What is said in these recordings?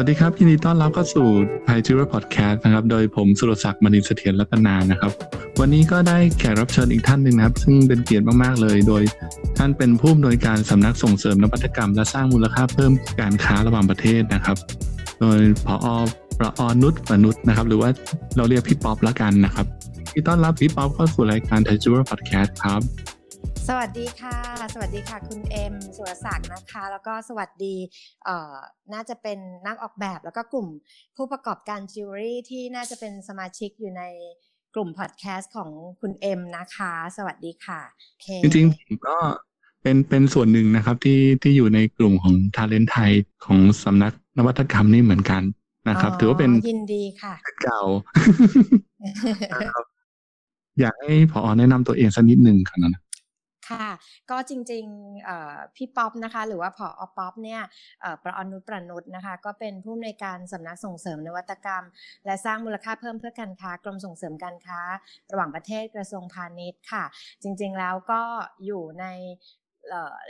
สวัสดีครับยินดีต้อนรับเข้าสู่ไทยจิวพอดแคสต์นะครับ โดยผมสุรศักดิ์มณินเสถียรรัตนานะครับ วันนี้ก็ได้แขกรับเชิญอีกท่านหนึ่งนะครับ ซึ่งเป็นเกียรติมากๆเลย โดยท่านเป็นผู้อำนวยการสำนักส่งเสริมนวัตกรรม และสร้างมูลค่าเพิ่มการค้าระหว่างประเทศนะครับ โดยผอประอรนุช ประนุชนะครับ หรือว่าเราเรียกพี่ป๊อปละกันนะครับที่ต้อนรับพี่ป๊อปเข้าสู่รายการไทยจิวพอดแคสต์ครับ สวัสดีค่ะ สวัสดีค่ะ คุณเอ็มสุรศักดิ์นะคะ แล้วก็สวัสดีเอ่อน่าจะเป็นนักออกแบบแล้วก็กลุ่มผู้ประกอบการจิวเวลรี่ที่น่าจะเป็นสมาชิกอยู่ในกลุ่มพอดแคสต์ของคุณเอ็มนะคะ สวัสดีค่ะเคจริงๆผมก็เป็นเป็นส่วนหนึ่งนะครับที่ที่อยู่ในกลุ่มของ Talent Thai ของสำนักนวัตกรรมนี่เหมือนกันนะครับ ถือว่าเป็นยินดีค่ะเก่านะครับอยากให้ผอแนะนำตัวเองสักนิดหนึ่งครับนะ ค่ะ ก็จริงๆพี่ป๊อปนะคะ หรือว่าผอป๊อปเนี่ยประอรนุช ประนุชนะคะ ก็เป็นผู้อำนวยการสำนักส่งเสริมนวัตกรรม และสร้างมูลค่าเพิ่มเพื่อการค้ากรมส่งเสริมการค้า ระหว่างประเทศกระทรวงพาณิชย์ค่ะ จริงๆแล้วก็อยู่ใน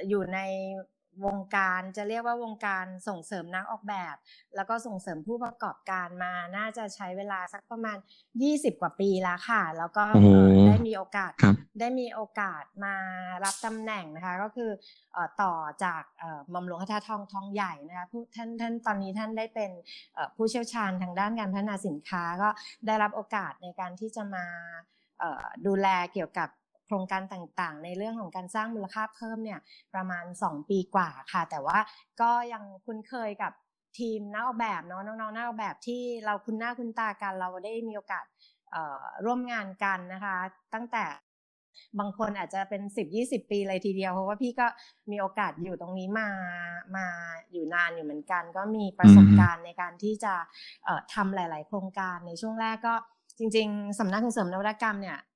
อยู่ใน วงการจะเรียกว่าวงการส่งเสริมนักออกแบบ แล้วก็ส่งเสริมผู้ประกอบการมาน่าจะใช้เวลาสักประมาณ 20 กว่าปีแล้วค่ะ แล้วก็โอ้โหเอ่อได้มีโอกาสครับได้มีโอกาสมารับตำแหน่งนะคะ ก็คือเอ่อต่อจากเอ่อหม่อมหลวงคทาทองทองใหญ่นะคะผู้ท่านท่านตอนนี้ท่านได้เป็นเอ่อผู้เชี่ยวชาญทางด้านการพัฒนาสินค้าก็ได้รับโอกาสในการที่จะมาเอ่อดูแลเกี่ยวกับ โครงการต่างๆ ในเรื่องของการสร้างมูลค่าเพิ่มเนี่ยประมาณ 2 ปีกว่าค่ะ แต่ว่าก็ยังคุ้นเคยกับทีมนักออกแบบเนาะน้องๆนักออกแบบที่เราคุ้นหน้าคุ้นตากัน เราได้มีโอกาสเอ่อร่วมงานกันนะคะ ตั้งแต่บางคนอาจจะเป็น 10-20 ปีเลยทีเดียว เพราะว่าพี่ก็มีโอกาสอยู่ตรงนี้มามาอยู่นานอยู่เหมือนกัน ก็มีประสบการณ์ในการที่จะเอ่อทำหลาย ๆ โครงการในช่วงแรกก็จริง ๆสำนักส่งเสริมนวัตกรรมเนี่ย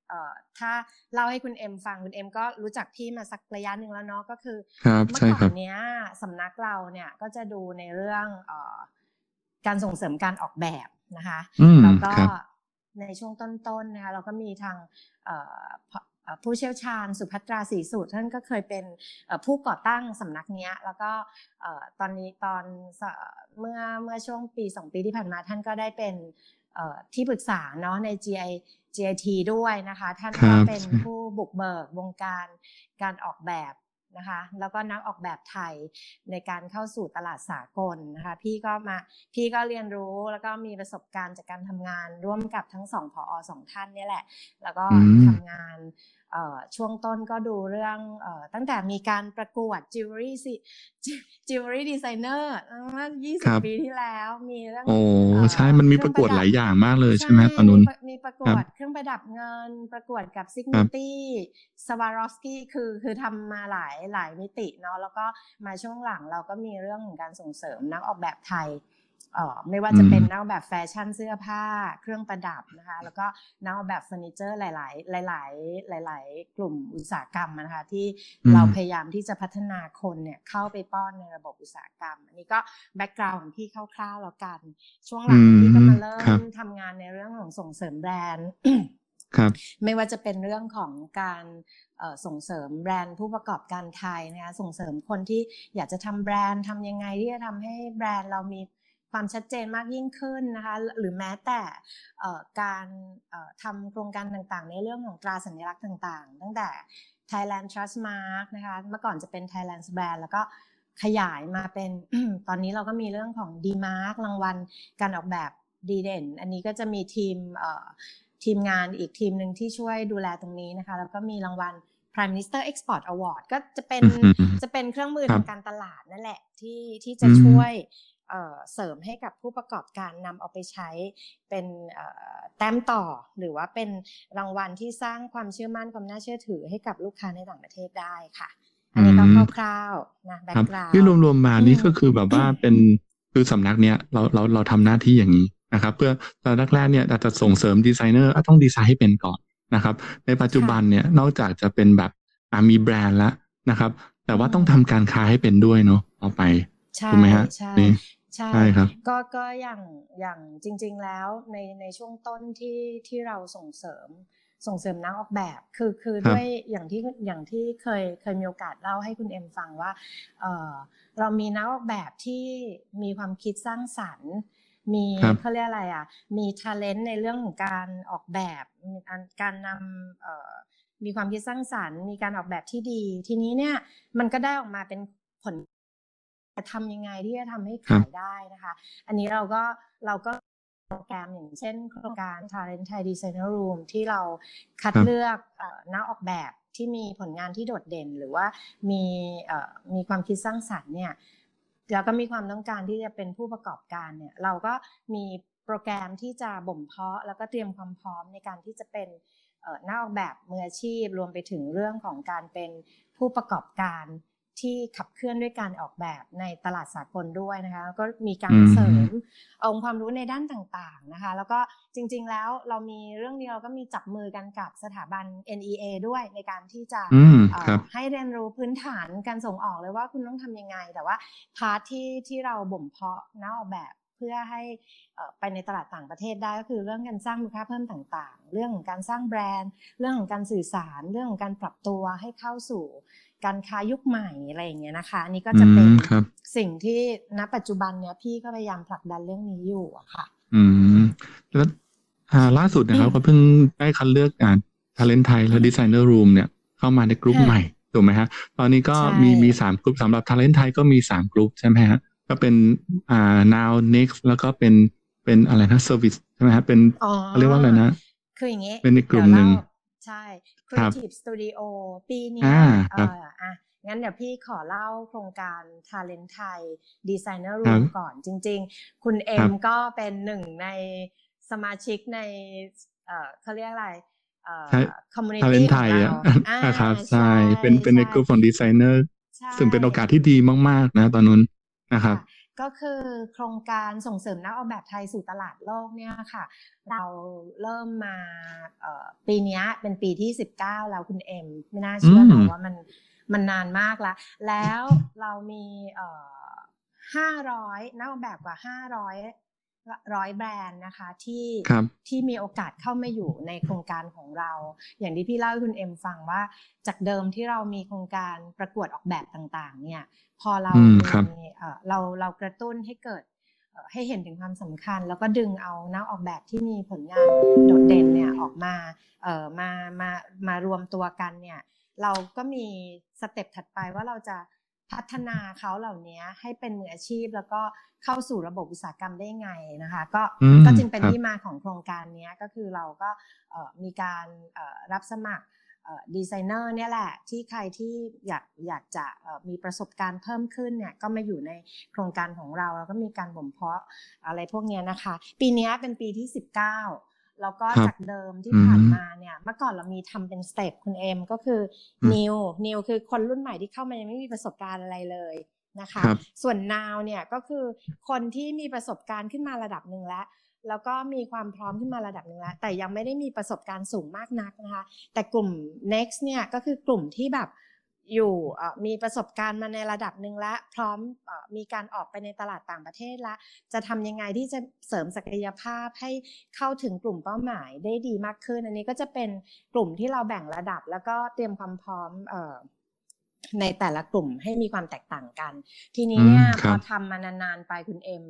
เอ่อ ถ้าเล่าให้คุณเอ็มฟังคุณเอ็มก็รู้จักพี่มาสักระยะหนึ่งแล้วเนาะก็คือครับเมื่อใช่ก่ครัอบนเนี้ยสำนักเราเนี่ยก็จะดูในเรื่องเออการส่งเสริมการออกแบบนะคะอืมแล้วก็ครับในช่วงต้นๆนะคะเราก็มีทางเอ่อพเอ่อ ผู้เชี่ยวชาญสุภัตราศรีสูตรท่านก็เคยเป็นเอ่อผู้ก่อตั้งสำนักเนี้ยแล้วก็เอ่อตอนนี้ตอนสเมื่อเมื่อช่วงปีสองปีที่ผ่านมาท่านก็ได้เป็นเอ่อที่ปรึกษาเนาะใน GI GIT ด้วยนะคะ ท่านครัก็บเป็นผู้บุกเบิกวงการการออกแบบนะคะแล้วก็นักออกแบบไทยในการเข้าสู่ตลาดสากลนะคะพี่ก็มาพี่ก็เรียนรู้แล้วก็มีประสบการณ์จากการทำงานร่วมกับทั้งสองผอสองท่านเนี่ยแหละ แล้วก็อืมทำงานเอ่อ ช่วงต้นก็ดูเรื่องเอ่อตั้งแต่มีการประกวด jewelry สิ jewelry designer เมื่อครับ20 ปีที่แล้ว มีเรื่องโอ้เอ่อใช่มันมีเคปรื่อระงกวดประดับหลายอย่างมากเลยใช่ไหมตอนนู้นมีประมประกวดครับเครื่องประดับเงิน ประกวดกับซิกครันิบตี้สวารอสกี้คือคือทำมาหลายหลายมิติเนาะแล้วก็มาช่วงหลังเราก็มีเรื่องของการส่งเสริมนักออกแบบไทยเอ่อ ไม่ว่าจะเป็นนักออกแบบแฟชั่นเสื้อผ้า เครื่องประดับนะคะ แล้วก็นักออกแบบเฟอร์นิเจอร์หลาย ๆ หลาย ๆ หลาย ๆ กลุ่มอุตสาหกรรมนะคะที่อืมเราพยายามที่จะพัฒนาคนเนี่ยเข้าไปป้อนในระบบอุตสาหกรรม อันนี้ก็ background ของพี่คร่าวๆแล้วกัน ช่วงหลังพี่ก็มาเริ่ครับมทำงานในเรื่องของส่งเสริมแบรนด์ครับไม่ว่าจะเป็นเรื่องของการเอ่อส่งเสริมแบรนด์ผู้ประกอบการไทยนะคะส่งเสริมคนที่อยากจะทำแบรนด์ทำยังไงที่จะทำให้แบรนด์เรามี ความชัดเจนมากยิ่งขึ้นนะคะหรือแม้แต่เอ่อการเอ่อทำโครงการต่างๆ ในเรื่องของตราสัญลักษณ์ต่างๆ ตั้งแต่ Thailand Trust Mark นะคะเมื่อก่อนจะเป็น Thailand Brand แล้วก็ขยายมาเป็นตอนนี้เราก็มีเรื่องของ D Mark รางวัลการออกแบบดีเด่น อันนี้ก็จะมีทีมเอ่อทีมงานอีกทีมหนึ่งที่ช่วยดูแลตรงนี้นะคะ แล้วก็มีรางวัล Prime Minister Export Award ก็จะเป็นอืมจะเป็นเครื่องมือครับทางการตลาดนั่นแหละที่ที่จะอืมช่วย เอ่อเสริมให้กับผู้ประกอบการนำเอาไปใช้เป็นเอ่อแต้มต่อ หรือว่าเป็นรางวัลที่สร้างความเชื่อมั่นความน่าเชื่อถือให้กับลูกค้าในต่างประเทศได้ค่ะ อันนี้ก็อืมคร่าวๆนะแบ็ครับกกราวที่รวมๆมานี่อืมก็คือแบบว่าเป็นคือสำนักเนี้ยเราเราเราทำหน้าที่อย่างนี้นะครับเพื่อตอนแรกๆเนี่ยเราจะส่งเสริมดีไซเนอร์อะต้องดีไซน์ให้เป็นก่อนนะครับ ในปัจจุบันเนี่ยนอกจากจะเป็นแบบอะมีแบรนด์แล้วนะครับ แต่ว่าต้องทำการค้าให้เป็นด้วยเนาะต่อไปใช่ถูกไหมฮะใช่นี่ ใช่ใช่ครับก็ก็อย่างอย่างจริง ๆ แล้วในในช่วงต้นที่ที่เราส่งเสริมส่งเสริมนักออกแบบคือคือครับด้วยอย่างที่อย่างที่เคยเคยมีโอกาสเล่าให้คุณเอ็มฟังว่าเออเรามีนักออกแบบที่มีความคิดสร้างสรรค์ มีครับเขาเรียกอะไรอะมีท ALENT ในเรื่องของการออกแบบมีอันการนำเอ่อมีความคิดสร้างสรรค์ มีการออกแบบที่ดี ทีนี้เนี่ยมันก็ได้ออกมาเป็นผล จะทำยังไงที่จะทำให้ครัขาบยได้นะคะ อันนี้เราก็เราก็โปรแกรมอย่างเช่นโครงการ Talent Thai Designer Room ที่เราคัดครับเลือกเอ่อนักออกแบบที่มีผลงานที่โดดเด่น หรือว่ามีเอ่อมีความคิดสร้างสรรค์เนี่ยแล้วก็มีความต้องการที่จะเป็นผู้ประกอบการเนี่ยเราก็มีโปรแกรมที่จะบ่มเพาะ แล้วก็เตรียมความพร้อมในการที่จะเป็นเอ่อนักออกแบบมืออาชีพ รวมไปถึงเรื่องของการเป็นผู้ประกอบการ ที่ขับเคลื่อนด้วยการออกแบบในตลาดสากลด้วยนะคะแล้วก็มีการอืมเสริมองค์ความรู้ในด้านต่างๆนะคะแล้วก็จริงๆแล้วเรามีเรื่องนี้เราก็มีจับมือกันกับสถาบัน NEA ด้วยในการที่จะอืมเอ่อครับให้เรียนรู้พื้นฐานการส่งออกเลยว่าคุณต้องทำยังไง แต่ว่าพาร์ทที่ที่เราบ่มเพาะนักออกแบบเพื่อให้เอ่อไปในตลาดต่างประเทศได้ก็คือเรื่องการสร้างมูลค่าเพิ่มต่างๆ เรื่องของการสร้างแบรนด์ เรื่องของการสื่อสาร เรื่องของการปรับตัวให้เข้าสู่ การค้ายุคใหม่อะไรอย่างเงี้ยนะคะ อันนี้ก็จะเป็นอืมครับสิ่งที่ณปัจจุบันเนี้ยพี่ก็พยายามผลักดันเรื่องนี้อยู่อะค่ะ อืมแล้วอ่าล่าสุดนะครับอืมก็เพิ่งได้คัดเลือกอ่า Talent Thai และ Designer Room เนี่ยเข้ามาในกลุ่มค่ะใหม่ถูกไหมฮะ ตอนนี้ก็ใช่มีมีสามกลุ่มสำหรับ Talent Thai ก็มีสามกลุ่มใช่ไหมฮะ ก็เป็นอ่า now next แล้วก็เป็นเป็นอะไรนะ service ใช่ไหมฮะเป็นอ๋อเขาเรียกว่าอะไรนะคืออย่างนี้เป็นอีกกลุ่มหนึ่งเดี๋ยวเล่า ใช่ครับ Creative Studio ปีเนี้ยอ่าเอครับออะงั้นเดี๋ยวพี่ขอเล่าโครงการ Talent Thai Designer ครั Room บก่อนจริง ๆ คุณเอ็ครัมบก็เป็นหนึ่งในสมาชิกในเออเขาเรียกอะไรเอ่อใช่ community Talent ของ Thai เราอะอ่าอ่าครับใช่เป็นเป็นในช่กลุ่มของดีไซเนอร์ใช่ซึ่งเป็นโอกาสที่ดีมาก ๆ นะ ตอนนู้นนะครับค่ะ ก็คือโครงการส่งเสริมนักออกแบบไทยสู่ตลาดโลกเนี่ยค่ะ เราเริ่มมาเอ่อปีเนี้ยเป็นปีที่ 19 แล้วคุณเอ็ม ไม่น่าเชื่ออืมเนอะว่ามันมันนานมากแล้ว แล้วเรามีเอ่อ500นักออกแบบกว่า500ร้อย แบรนด์นะคะที่ครับที่มีโอกาสเข้ามาอยู่ในโครงการของเรา อย่างที่พี่เล่าให้คุณเอ็มฟังว่า จากเดิมที่เรามีโครงการประกวดออกแบบต่างๆ เนี่ย พอเราอืมมีครับเอ่อเราเรากระตุ้นให้เกิดเอ่อให้เห็นถึงความสำคัญ แล้วก็ดึงเอานักออกแบบที่มีผลงานโดดเด่นเนี่ยออกมาเอ่อมามามารวมตัวกันเนี่ย เราก็มีสเต็ปถัดไปว่าเราจะ พัฒนาเขาเหล่านี้ให้เป็นมืออาชีพแล้วก็เข้าสู่ระบบอุตสาหกรรมได้ไงนะคะ ก็อืมก็จึงเป็นครับที่มาของโครงการเนี้ยก็คือเราก็เอ่อมีการเอ่อรับสมัครดีไซเนอร์เนี่ยแหละที่ใครที่อยากอยากจะเอ่อมีประสบการณ์เพิ่มขึ้นเนี่ยก็มาอยู่ในโครงการของเรา แล้วก็มีการบ่มเพาะอะไรพวกเนี้ยนะคะ ปีเนี้ยเป็นปีที่ 19 แล้วก็ครับจากเดิมที่อืมผ่านมาเนี่ยเมื่อก่อนเรามีทำเป็นสเต็ปคุณเอ็มก็คืออมนิวนิวคือคนรุ่นใหม่ที่เข้ามายังไม่มีประสบการณ์อะไรเลยนะคะครับส่วนนาวเนี่ยก็คือคนที่มีประสบการณ์ขึ้นมาระดับหนึ่งแล้ว แล้วก็มีความพร้อมขึ้นมาระดับหนึ่งแล้ว แต่ยังไม่ได้มีประสบการณ์สูงมากนักนะคะ แต่กลุ่ม next เนี่ยก็คือกลุ่มที่แบบ อยู่เอ่อมีประสบการณ์มาในระดับหนึ่งแล้วพร้อมเออมีการออกไปในตลาดต่างประเทศแล้วจะทำยังไงที่จะเสริมศักยภาพให้เข้าถึงกลุ่มเป้าหมายได้ดีมากขึ้น อันนี้ก็จะเป็นกลุ่มที่เราแบ่งระดับ แล้วก็เตรียมความพร้อมเอ่อในแต่ละกลุ่มให้มีความแตกต่างกัน ทีนี้เนี่ยอืมคพรัอบทำมานานๆไปคุณเอ็ม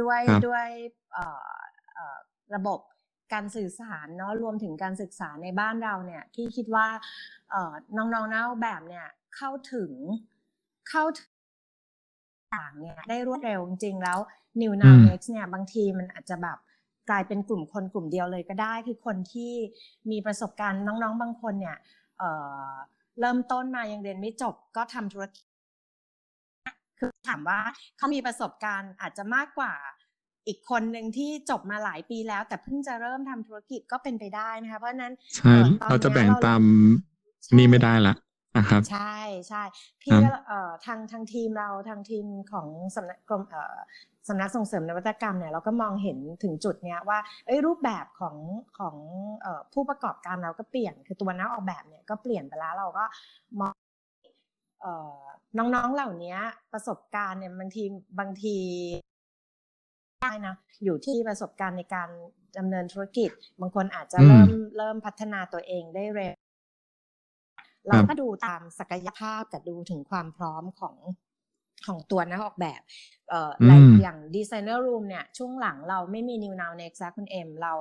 ด้วยครับด้วยเอ่อเอ่อระบบ การสื่อสารเนาะรวมถึงการศึกษาในบ้านเราเนี่ยพี่คิดว่าเอ่อน้องๆนักออกแบบเนี่ยเข้าถึงเข้าถึงต่างเนี่ยได้รวดเร็วจริงๆแล้ว New อื Now ม Next เนี่ยบางทีมันอาจจะแบบกลายเป็นกลุ่มคนกลุ่มเดียวเลยก็ได้ คือคนที่มีประสบการณ์น้องๆ บางคนเนี่ยเอ่อเริ่มต้นมายังเรียนไม่จบก็ทำธุรกิจคือถามว่าเขามีประสบการณ์อาจจะมากกว่า อีกคนหนึ่งที่จบมาหลายปีแล้ว แต่เพิ่งจะเริ่มทำธุรกิจก็เป็นไปได้นะคะเพราะฉะนั้นใช่เอ่อตอนเราจะเนี้ยแบ่งเราตามใช่นี่ไม่ได้ละนะครับใช่ใช่พี่ครับก็เอ่อทางทางทีมเราทางทีมของสำนักกรมเอ่อสำนักส่งเสริมนวัตกรรมเนี่ยเราก็มองเห็นถึงจุดเนี้ยว่าเอ้ยรูปแบบของของเอ่อผู้ประกอบการเราก็เปลี่ยน คือตัวนักออกแบบเนี่ยก็เปลี่ยนไปแล้วเราก็มองเอ่อน้องๆเหล่านี้ประสบการณ์เนี่ยบางทีบางที ได้นะอยู่ที่ประสบการณ์ในการดำเนินธุรกิจ บางคนอาจจะอืมเริ่มเริ่มพัฒนาตัวเองได้เร็วครัเราบก็ดูตามศักยภาพกับดูถึงความพร้อมของของตัวนักออกแบบเอ่ออมอย่างดีไซเนอร์รูมเนี่ย ช่วงหลังเราไม่มี New Now Next แล้วคุณเอ็มเรา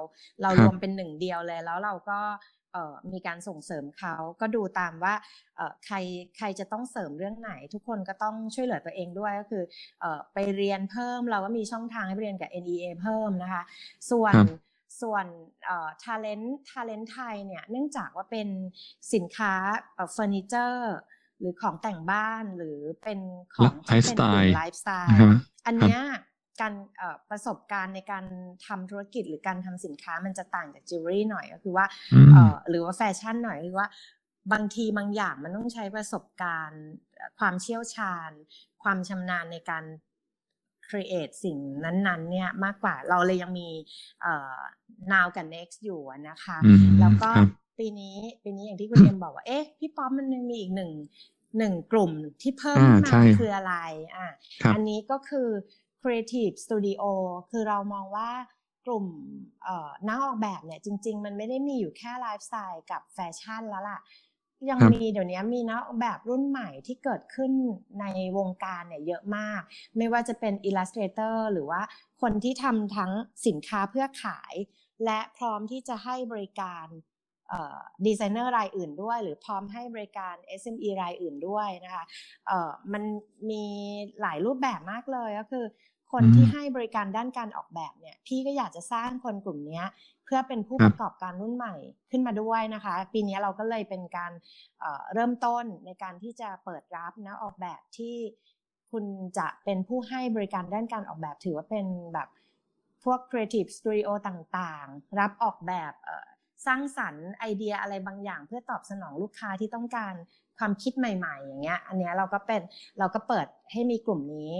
เราครับรวมเป็นหนึ่งเดียวเลย แล้วเราก็เอ่อ มีการส่งเสริมเขาก็ดูตามว่าเอ่อใครใครจะต้องเสริมเรื่องไหน ทุกคนก็ต้องช่วยเหลือตัวเองด้วยก็คือเอ่อไปเรียนเพิ่มเราก็มีช่องทางให้ไปเรียนกับ NEA เพิ่มนะคะ ส่วนครับส่วนเอ่อ talent talent ไทยเนี่ยเนื่องจากว่าเป็นสินค้าเอ่อเฟอร์นิเจอร์หรือของแต่งบ้านหรือเป็นของที่เป็นกลุ่มไลฟ์สไตล์นะฮะอันเนี้ย การเอ่อประสบการณ์ในการทำธุรกิจหรือการทำสินค้ามันจะต่างจากจิวเวลรี่หน่อยก็คือว่าอืมเอ่อหรือว่าแฟชั่นหน่อยคือว่า บางทีบางอย่างมันต้องใช้ประสบการณ์เอ่อความเชี่ยวชาญ ความชำนาญในการ create สิ่งนั้นๆ เนี่ยมากกว่าเราเลยยังมีเอ่อ now กับ next อยู่อะนะคะอืมแล้วก็ครับปีนี้ปีนี้อย่างที่คุณเอ็มบอกว่าเอ๊ะพี่ป๊อปมันยังมีอีกหนึ่งหนึ่งกลุ่มที่เพิ่มอ่าขึ้นใช่มาคืออะไรอ่าครับอันนี้ก็คือ Creative Studio คือเรามองว่ากลุ่มเอ่อนักออกแบบเนี่ยจริง ๆ มันไม่ได้มีอยู่แค่ไลฟ์สไตล์กับแฟชั่นแล้วล่ะ ยังครับมีเดี๋ยวนี้มีนักออกแบบรุ่นใหม่ที่เกิดขึ้นในวงการเนี่ยเยอะมาก ไม่ว่าจะเป็น Illustrator หรือว่าคนที่ทำทั้งสินค้าเพื่อขาย และพร้อมที่จะให้บริการดีไซเนอร์รายอื่นด้วย หรือพร้อมให้บริการ SME รายอื่นด้วยนะคะเอ่อมันมีหลายรูปแบบมากเลยก็คือ คนอืมที่ให้บริการด้านการออกแบบเนี่ยพี่ก็อยากจะสร้างคนกลุ่มเนี้ยเพื่อเป็นผู้ครัปบระกอบการรุ่นใหม่ขึ้นมาด้วยนะคะ ปีนี้เราก็เลยเป็นการเอ่อเริ่มต้นในการที่จะเปิดรับนะออกแบบที่คุณจะเป็นผู้ให้บริการด้านการออกแบบถือว่าเป็นแบบพวก Creative Studio ต่างๆ รับออกแบบเอ่อสร้างสรรค์ไอเดียอะไรบางอย่าง เพื่อตอบสนองลูกค้าที่ต้องการความคิดใหม่ ๆ อย่างเงี้ย อันเนี้ยเราก็เป็นเราก็เปิดให้มีกลุ่มนี้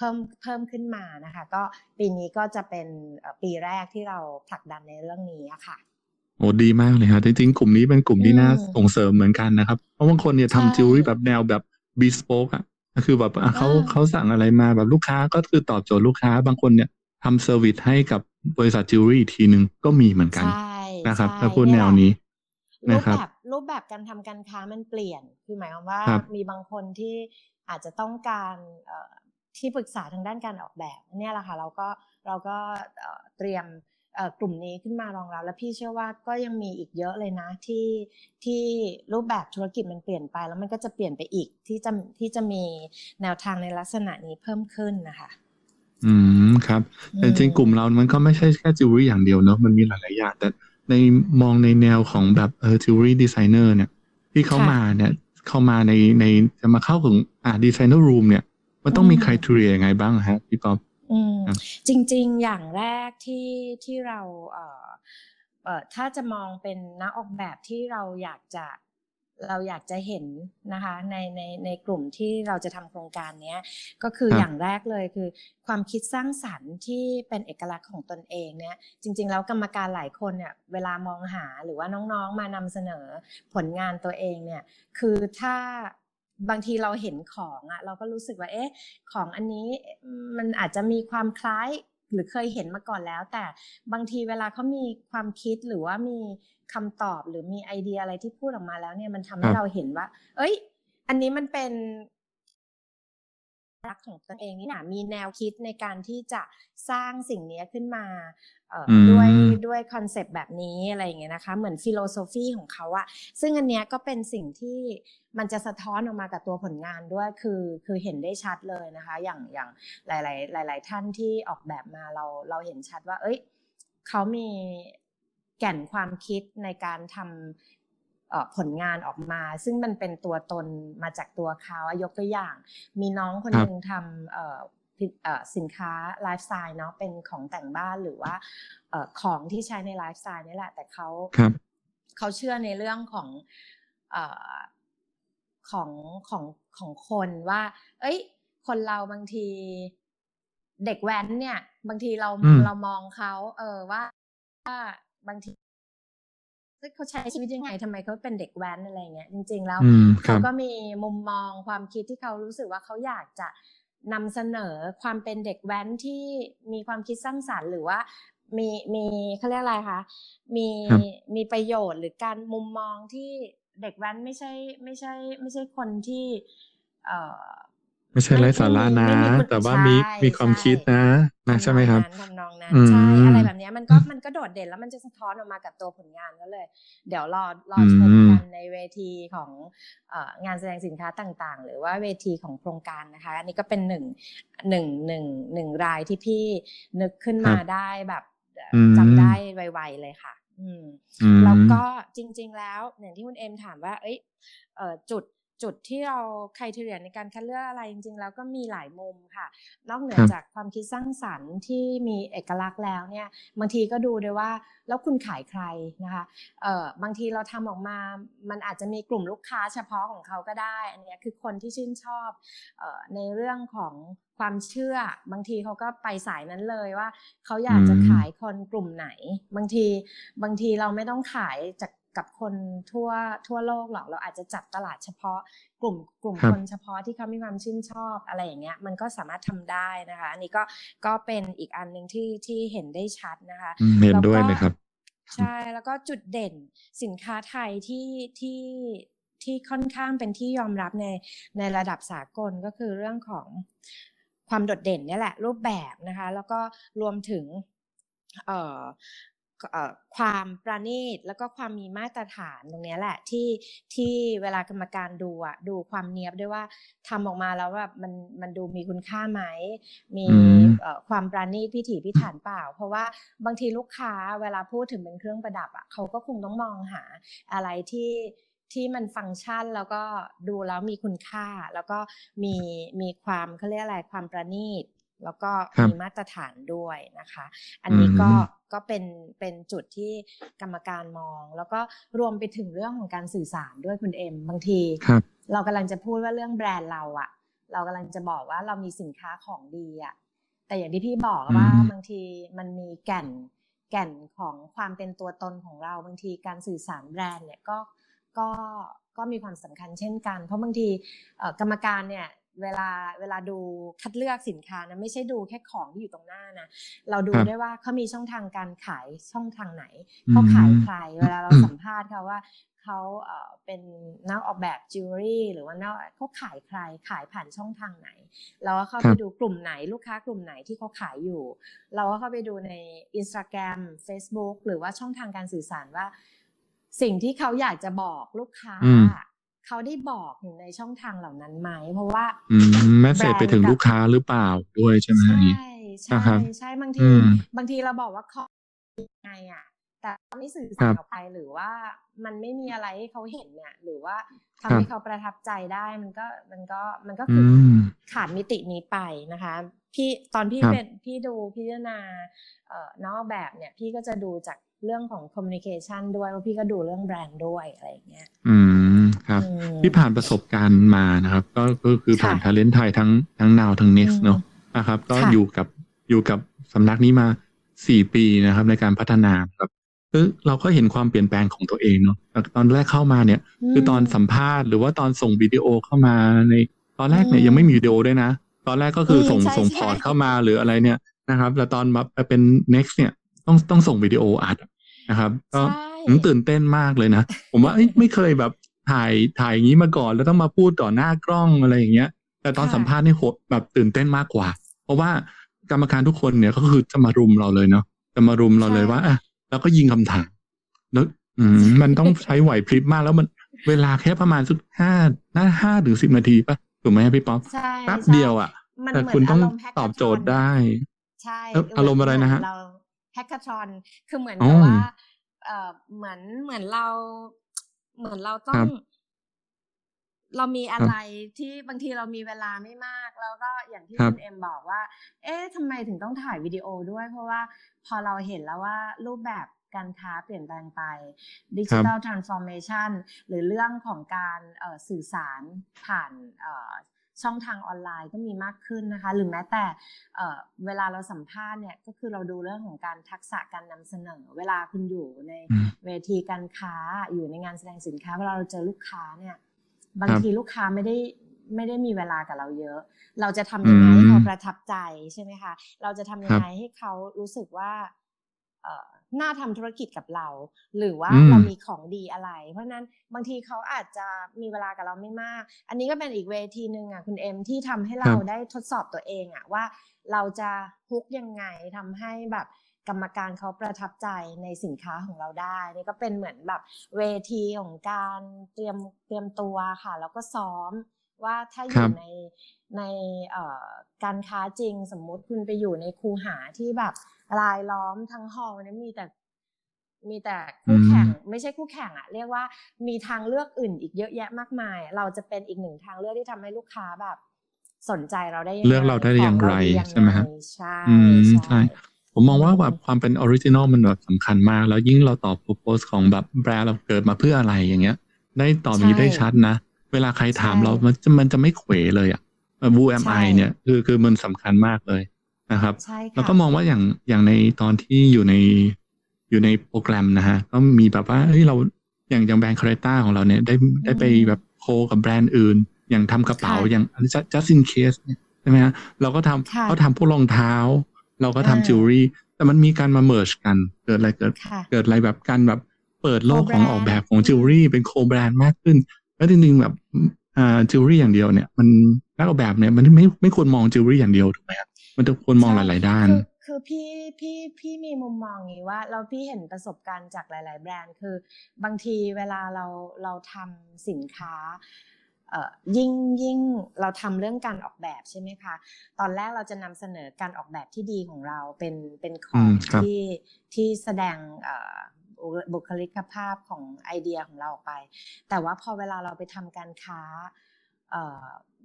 เพิ่มเพิ่มขึ้นมานะคะ ก็ปีนี้ก็จะเป็นเอ่อปีแรกที่เราผลักดันในเรื่องนี้อะค่ะโอ้ดีมากเลยครับจริงๆ กลุ่มนี้เป็นกลุ่มที่น่าอืมส่งเสริมเหมือนกันนะครับ เพราะบางคนเนี่ยใช่ทำจิวเวลรี่แบบแนวแบบ bespoke อะก็คือแบบอะเขาอ่าเขาสั่งอะไรมาแบบลูกค้าก็คือตอบโจทย์ลูกค้า บางคนเนี่ยทำ service ให้กับบริษัทจิวเวลรี่อีกทีหนึ่งก็มีเหมือนกันใช่นะครับใช่ถ้าพูดแนวเยนี้รูนะปครับแบบรูปแบบการทำการค้ามันเปลี่ยน คือหมายความว่าครับมีบางคนที่อาจจะต้องการเอ่อ ที่ปรึกษาทางด้านการออกแบบเนี่ยแหละค่ะเราก็เราก็เอ่อเตรียมเอ่อกลุ่มนี้ขึ้นมารองรับแล้วพี่เชื่อว่าก็ยังมีอีกเยอะเลยนะที่ที่รูปแบบธุรกิจมันเปลี่ยนไป แล้วมันก็จะเปลี่ยนไปอีกที่จะที่จะมีแนวทางในลักษณะนี้เพิ่มขึ้นนะคะอืมครับแต่จริงๆกลุ่มเรามันก็ไม่ใช่แค่จิวเวลรี่อย่างเดียวเนอะมันมีหลายๆอย่างแต่ในมองในแนวของแบบเออ jewelry designer เนี่ยที่เขาค่ะมาเนี่ยเข้ามาในในจะมาเข้าถึงอ่าดีไซเนอร์รูมเนี่ย มันต้องมีอืมคุณทีเรียยังไงบ้างฮะพี่ป๊อปอืมครับจริง ๆ อย่างแรกที่ที่เราเอ่อเอ่อถ้าจะมองเป็นนักออกแบบที่เราอยากจะเราอยากจะเห็นนะคะในในในกลุ่มที่เราจะทำโครงการเนี้ยก็คือครับอย่างแรกเลยคือ ความคิดสร้างสรรค์ที่เป็นเอกลักษณ์ของตนเองเนี่ยจริง ๆ แล้วกรรมการหลายคนเนี่ยเวลามองหาหรือว่าน้องๆมานำเสนอผลงานตัวเองเนี่ยคือถ้า บางทีเราเห็นของอะเราก็รู้สึกว่า เอ๊ะ ของอันนี้มันอาจจะมีความคล้ายหรือเคยเห็นมาก่อนแล้ว แต่บางทีเวลาเขามีความคิดหรือว่ามีคำตอบหรือมีไอเดียอะไรที่พูดออกมาแล้วเนี่ยมันทำให้ครับเราเห็นว่า เอ้ย อันนี้มันเป็น รักของตนเองนี่นะมีแนวคิดในการที่จะสร้างสิ่งนี้ขึ้นมาเอ่ออมด้วยด้วยคอนเซปต์แบบนี้อะไรอย่างเงี้ยนะคะเหมือน philosophy ของเขาอะซึ่งอันเนี้ยก็เป็นสิ่งที่มันจะสะท้อนออกมากับตัวผลงานด้วยคือคือเห็นได้ชัดเลยนะคะ อย่างอย่างหลาย ๆ หลาย ๆ ท่านที่ออกแบบมาเราเราเห็นชัดว่า เอ้ยเขามีแก่นความคิดในการทำเอ่อ ผลงานออกมา ซึ่งมันเป็นตัวตนมาจากตัวเขาอะยกตัวอย่าง มีน้องคนครับหนึ่งทำเอ่อผลิตเอ่อสินค้าไลฟ์สไตล์เนาะเป็นของแต่งบ้านหรือว่าเอ่อของที่ใช้ในไลฟ์สไตล์นี่แหละ แต่เขาครับเขาเชื่อในเรื่องของเอ่อของของของคนว่า เอ้ย คนเราบางทีเด็กแว้นเนี่ย บางทีเราอืมเรามองเขาเออว่าว่าบางที เฮ้ยเขาใช้ชีวิตยังไงทำไมเขาเป็นเด็กแว้นอะไรเงี้ยจริง ๆ แล้วอืมคเขารับก็มีมุมมองความคิดที่เขารู้สึกว่าเขาอยากจะนำเสนอความเป็นเด็กแว้นที่มีความคิดสร้างสรรค์หรือว่ามีมีเขาเรียกอะไรคะมีครับมีประโยชน์หรือการมุมมองที่เด็กแว้นไม่ใช่ไม่ใช่ ไม่ใช่คนที่ เอ่อ ไม่ใช่ไร้สาระนะไม่มีคุณแต่ว่ามีใช่มีความคิดนะนะใช่ไหมครับทำนองนั้นอืทำนองนั้นมใช่อะไรแบบเนี้ยมันก็มันก็โดดเด่นแล้วมันจะสะท้อนออกมากับตัวผลงานก็เลย เดี๋ยวรอรอชมอืมกันในเวทีของเอ่องานแสดงสินค้าต่างๆ หรือว่าเวทีของโครงการนะคะ อันนี้ก็เป็นหนึ่งหนึ่งหนึ่งหนึ่งรายที่พี่นึกขึ้นมาได้แบบเอ่ออมจำได้ไวๆเลยค่ะอืมอืมแล้วก็จริง ๆ แล้วอย่างที่คุณเอ็มถามว่า เอ้ยเอ่อจุด จุดที่เราใครเทเรียในการคัดเลือกอะไรจริง ๆ แล้วก็มีหลายมุมค่ะ นอกเหนือครับจากความคิดสร้างสรรค์ที่มีเอกลักษณ์แล้วเนี่ยบางทีก็ดูด้วยว่าแล้วคุณขายใครนะคะเอ่อบางทีเราทำออกมา มันอาจจะมีกลุ่มลูกค้าเฉพาะของเขาก็ได้ อันเนี้ยคือคนที่ชื่นชอบเอ่อในเรื่องของความเชื่อบางทีเขาก็ไปสายนั้นเลยว่าเขาอยากจะอืมขายคนกลุ่มไหน บางทีบางทีเราไม่ต้องขายจาก กับคนทั่วทั่วโลกหรอกเราอาจจะจับตลาดเฉพาะกลุ่มกลุ่มครับคนเฉพาะที่เขามีความชื่นชอบอะไรอย่างเงี้ยมันก็สามารถทำได้นะคะ อันนี้ก็ก็เป็นอีกอันหนึ่งที่ที่เห็นได้ชัดนะคะอืมเห็นแล้วด้วยก็เลยครับ ใช่แล้วก็จุดเด่นสินค้าไทยที่ที่ที่ค่อนข้างเป็นที่ยอมรับในในระดับสากลก็คือเรื่องของความโดดเด่นเนี่ยแหละรูปแบบนะคะ แล้วก็รวมถึงเอ่อเอ่อ ความประณีตแล้วก็ความมีมาตรฐานตรงเนี้ยแหละที่ที่เวลากรรมการดูอะดูความเนียบด้วยว่าทำออกมาแล้วแบบมันมันดูมีคุณค่าไหม มีอืมเอ่อความปราณีตพิถีพิถันเปล่า เพราะว่าบางทีลูกค้าเวลาพูดถึงเป็นเครื่องประดับอะเขาก็คงต้องมองหาอะไรที่ที่มันฟังก์ชันแล้วก็ดูแล้วมีคุณค่า แล้วก็มีมีความเขาเรียกอะไรความประณีต แล้วก็ครับมีมาตรฐานด้วยนะคะ อันนี้ก็อืมก็เป็นเป็นจุดที่กรรมการมอง แล้วก็รวมไปถึงเรื่องของการสื่อสารด้วยคุณเอ็มบางทีครับเรากำลังจะพูดว่าเรื่องแบรนด์เราอะเรากำลังจะบอกว่าเรามีสินค้าของดีอะแต่อย่างที่พี่บอกว่าอืมบางทีมันมีแก่นแก่นของความเป็นตัวตนของเราบางทีการสื่อสารแบรนด์เนี่ยก็ก็ก็มีความสำคัญเช่นกัน เพราะบางทีเอ่อกรรมการเนี่ย เวลาเวลาดูคัดเลือกสินค้านะไม่ใช่ดูแค่ของที่อยู่ตรงหน้านะเราดูครับด้วยว่าเขามีช่องทางการขายช่องทางไหนเขาขายใครเวลาเราสัมภาษณ์เขาว่าเขาเอ่อเป็นนักออกแบบจิวเวลรี่หรือว่านักเขาขายใครขายผ่านช่องทางไหน เราก็เข้าครัไปดูกลุ่มไหนลูกค้ากลุ่มไหนที่เขาขายอยู่ เราก็เข้าไปดูใน Instagram Facebook หรือว่าช่องทางการสื่อสารว่า สิ่งที่เขาอยากจะบอกลูกค้าอืม เขาได้บอกอยู่ในช่องทางเหล่านั้นไหมเพราะว่าอืม message ไปถึงแบรนด์กับลูกค้าหรือเปล่าด้วยใช่ไหมใช่อันนี้ใช่นะครับใช่บางอืทีมบางทีเราบอกว่าเขายังไงอะแต่ไม่สื่อครัสารบออกไปหรือว่ามันไม่มีอะไรให้เขาเห็นเนี่ย หรือว่าทำครับให้เขาประทับใจได้มันก็มันก็มันก็อืคืออมขาดมิตินี้ไปนะคะ พี่ตอนพี่ครับเป็นพี่ดูพิจารณาเอ่อนอกแบบเนี่ย พี่ก็จะดูจากเรื่องของคอมมิวนิเคชันด้วยแล้วพี่ก็ดูเรื่องแบรนด์ด้วยอะไรอย่างเงี้ย อืม ครับอืมที่ผ่านประสบการณ์มานะครับ ก็ก็คือผ่านค่ะทาเลนต์ไทยทั้งทั้งนาวทั้ง next อืมเนาะนะครับ ก็ค่ะอยู่กับอยู่กับสำนักนี้มาสี่ปีนะครับ ในการพัฒนาครับคือเราก็เห็นความเปลี่ยนแปลงของตัวเองเนาะแต่ตอนแรกเข้ามาเนี่ย คือตอนสัมภาษณ์หรือว่าตอนส่งวิดีโอเข้ามาในตอนแรกเนี่ยอืมยังไม่มีวิดีโอด้วยนะ ตอนแรกก็คืออมส่งใช่ส่งใช่พอร์ตเข้ามาหรืออะไรเนี่ยนะครับแล้วตอนมาเป็น next เนี่ยต้องต้องส่งวิดีโออัดนะครับ ก็ใช่ผมตื่นเต้นมากเลยนะ ผมว่าเอ้ยไม่เคยแบบ ถ่ายถ่ายอย่างนี้มาก่อนแล้วต้องมาพูดต่อหน้ากล้องอะไรอย่างเงี้ย แต่ตอนค่ะสัมภาษณ์นี่โหแบบตื่นเต้นมากกว่า เพราะว่ากรรมการทุกคนเนี่ยก็คือจะมารุมเราเลยเนาะจะมารุมเราเลยว่าอะแล้วก็ยิงคำถามแล้วอืมมันต้องใช้ไหวพริบมากแล้วมันเวลาแค่ประมาณสักห้าน่าห้าถึงสิบนาทีป่ะถูกไหมพี่ป๊อปใช่แป๊บใช่เดียวอะมันแต่เหมือนคุณต้องารมณ์ hackathon ตอบโจทย์ได้ ใช่เอ่ออารมณ์อะไรนะฮะเหมืเราแฮก a ท h อนคือเหมือนอ๋กับอว่าเออเหมือนเหมือนเรา เหมือนเราต้อครังบเรามีอะไรที่บางทีเรามีเวลาไม่มาก แล้วก็อย่างที่ครับคุณเอ็มบอกว่า เอ๊ะทำไมถึงต้องถ่ายวิดีโอด้วย เพราะว่าพอเราเห็นแล้วว่ารูปแบบการค้าเปลี่ยนแปลงไปดิจิครับทัลทรานส์ฟอร์เมชันหรือเรื่องของการเอ่อสื่อสารผ่านเอ่อ ช่องทางออนไลน์ก็มีมากขึ้นนะคะ หรือแม้แต่เอ่อเวลาเราสัมภาษณ์เนี่ยก็คือเราดูเรื่องของการทักษะการนำเสนอ เวลาคุณอยู่ในอืมเวทีการค้าอยู่ในงานแสดงสินค้าเวลาเราเจอลูกค้าเนี่ยบางครับทีลูกค้าไม่ได้ไม่ได้มีเวลากับเราเยอะ เราจะทำยังไงให้เขาประทับใจใช่ไหมคะ เราจะทำยังไงให้เขารู้สึกว่าเอ่อ น่าทำธุรกิจกับเรา หรือว่าเรามีของดีอะไร เพราะนั้นบางทีเขาอาจจะมีเวลากับเราไม่มาก อันนี้ก็เป็นอีกเวทีหนึ่งอะคุณเอ็มที่ทำให้เราได้ทดสอบตัวเองอะว่าเราจะฮุกยังไงทำให้แบบกรรมการเขาประทับใจในสินค้าของเราได้ นี่ก็เป็นเหมือนแบบเวทีของการเตรียมเตรียมตัวค่ะ แล้วก็ซ้อมว่าถ้าอยู่ในในการค้าจริงสมมุติคุณไปอยู่ในคูหาที่แบบ รายล้อมทั้งฮอลนี่มีแต่มีแต่คู่แข่ง ไม่ใช่คู่แข่งอะเรียกว่ามีทางเลือกอื่นอีกเยอะแยะมากมาย เราจะเป็นอีกหนึ่งทางเลือกที่ทำให้ลูกค้าแบบ สนใจเราได้เลือกเราได้อย่างไรใช่ไหมครับใช่ใช่ผมมองว่าแบบความเป็น original มันแบบสำคัญมาก แล้วยิ่งเราตอบ purpose ของแบบแบรนด์เราเกิดมาเพื่ออะไรอย่างเงี้ย ได้ตอบนี้ได้ชัดนะ เวลาใครถามเรามันจะมันจะไม่เขวเลยอะ who am I เนี่ยคือคือมันสำคัญมากเลย นะครับแล้วก็มองว่าอย่างอย่างในตอนที่อยู่ในอยู่ในโปรแกรมนะฮะก็มีแบบว่าเฮ้ยเราอย่างอย่างแบรนด์คาร์ต้าของเราเนี่ยได้ได้ไปแบบ co กับแบรนด์อื่น อย่างทำกระเป๋าอย่าง Just In Case ใช่ไหมฮะเราก็ทำเขาทำพวกรองเท้า เราก็ทำจิวเวลรี่แต่มันมีการมา merge กันเกิดอะไรเกิด เกิดอะไรแบบการแบบเปิดโลกของออกแบบของจิวเวลรี่เป็น co-brand มากขึ้น แล้วจริงๆแบบอ่าจิวเวลรี่อย่างเดียวเนี่ย มันนักออกแบบเนี่ยมันไม่ไม่ควรมองจิวเวลรี่อย่างเดียวถูกไหมครับ มันจะควรมองหลาย ๆ ด้าน คือพี่พี่พี่มีมุมมองนี้ว่า เราพี่เห็นประสบการณ์จากหลาย ๆ แบรนด์คือบางทีเวลาเราเราทำสินค้ายิ่งยิ่งเราทำเรื่องการออกแบบใช่ไหมคะตอนแรกเราจะนำเสนอการออกแบบที่ดีของเราเป็นเป็นของที่ที่แสดงบุคลิกภาพของไอเดียของเราออกไป แต่ว่าพอเวลาเราไปทำการค้า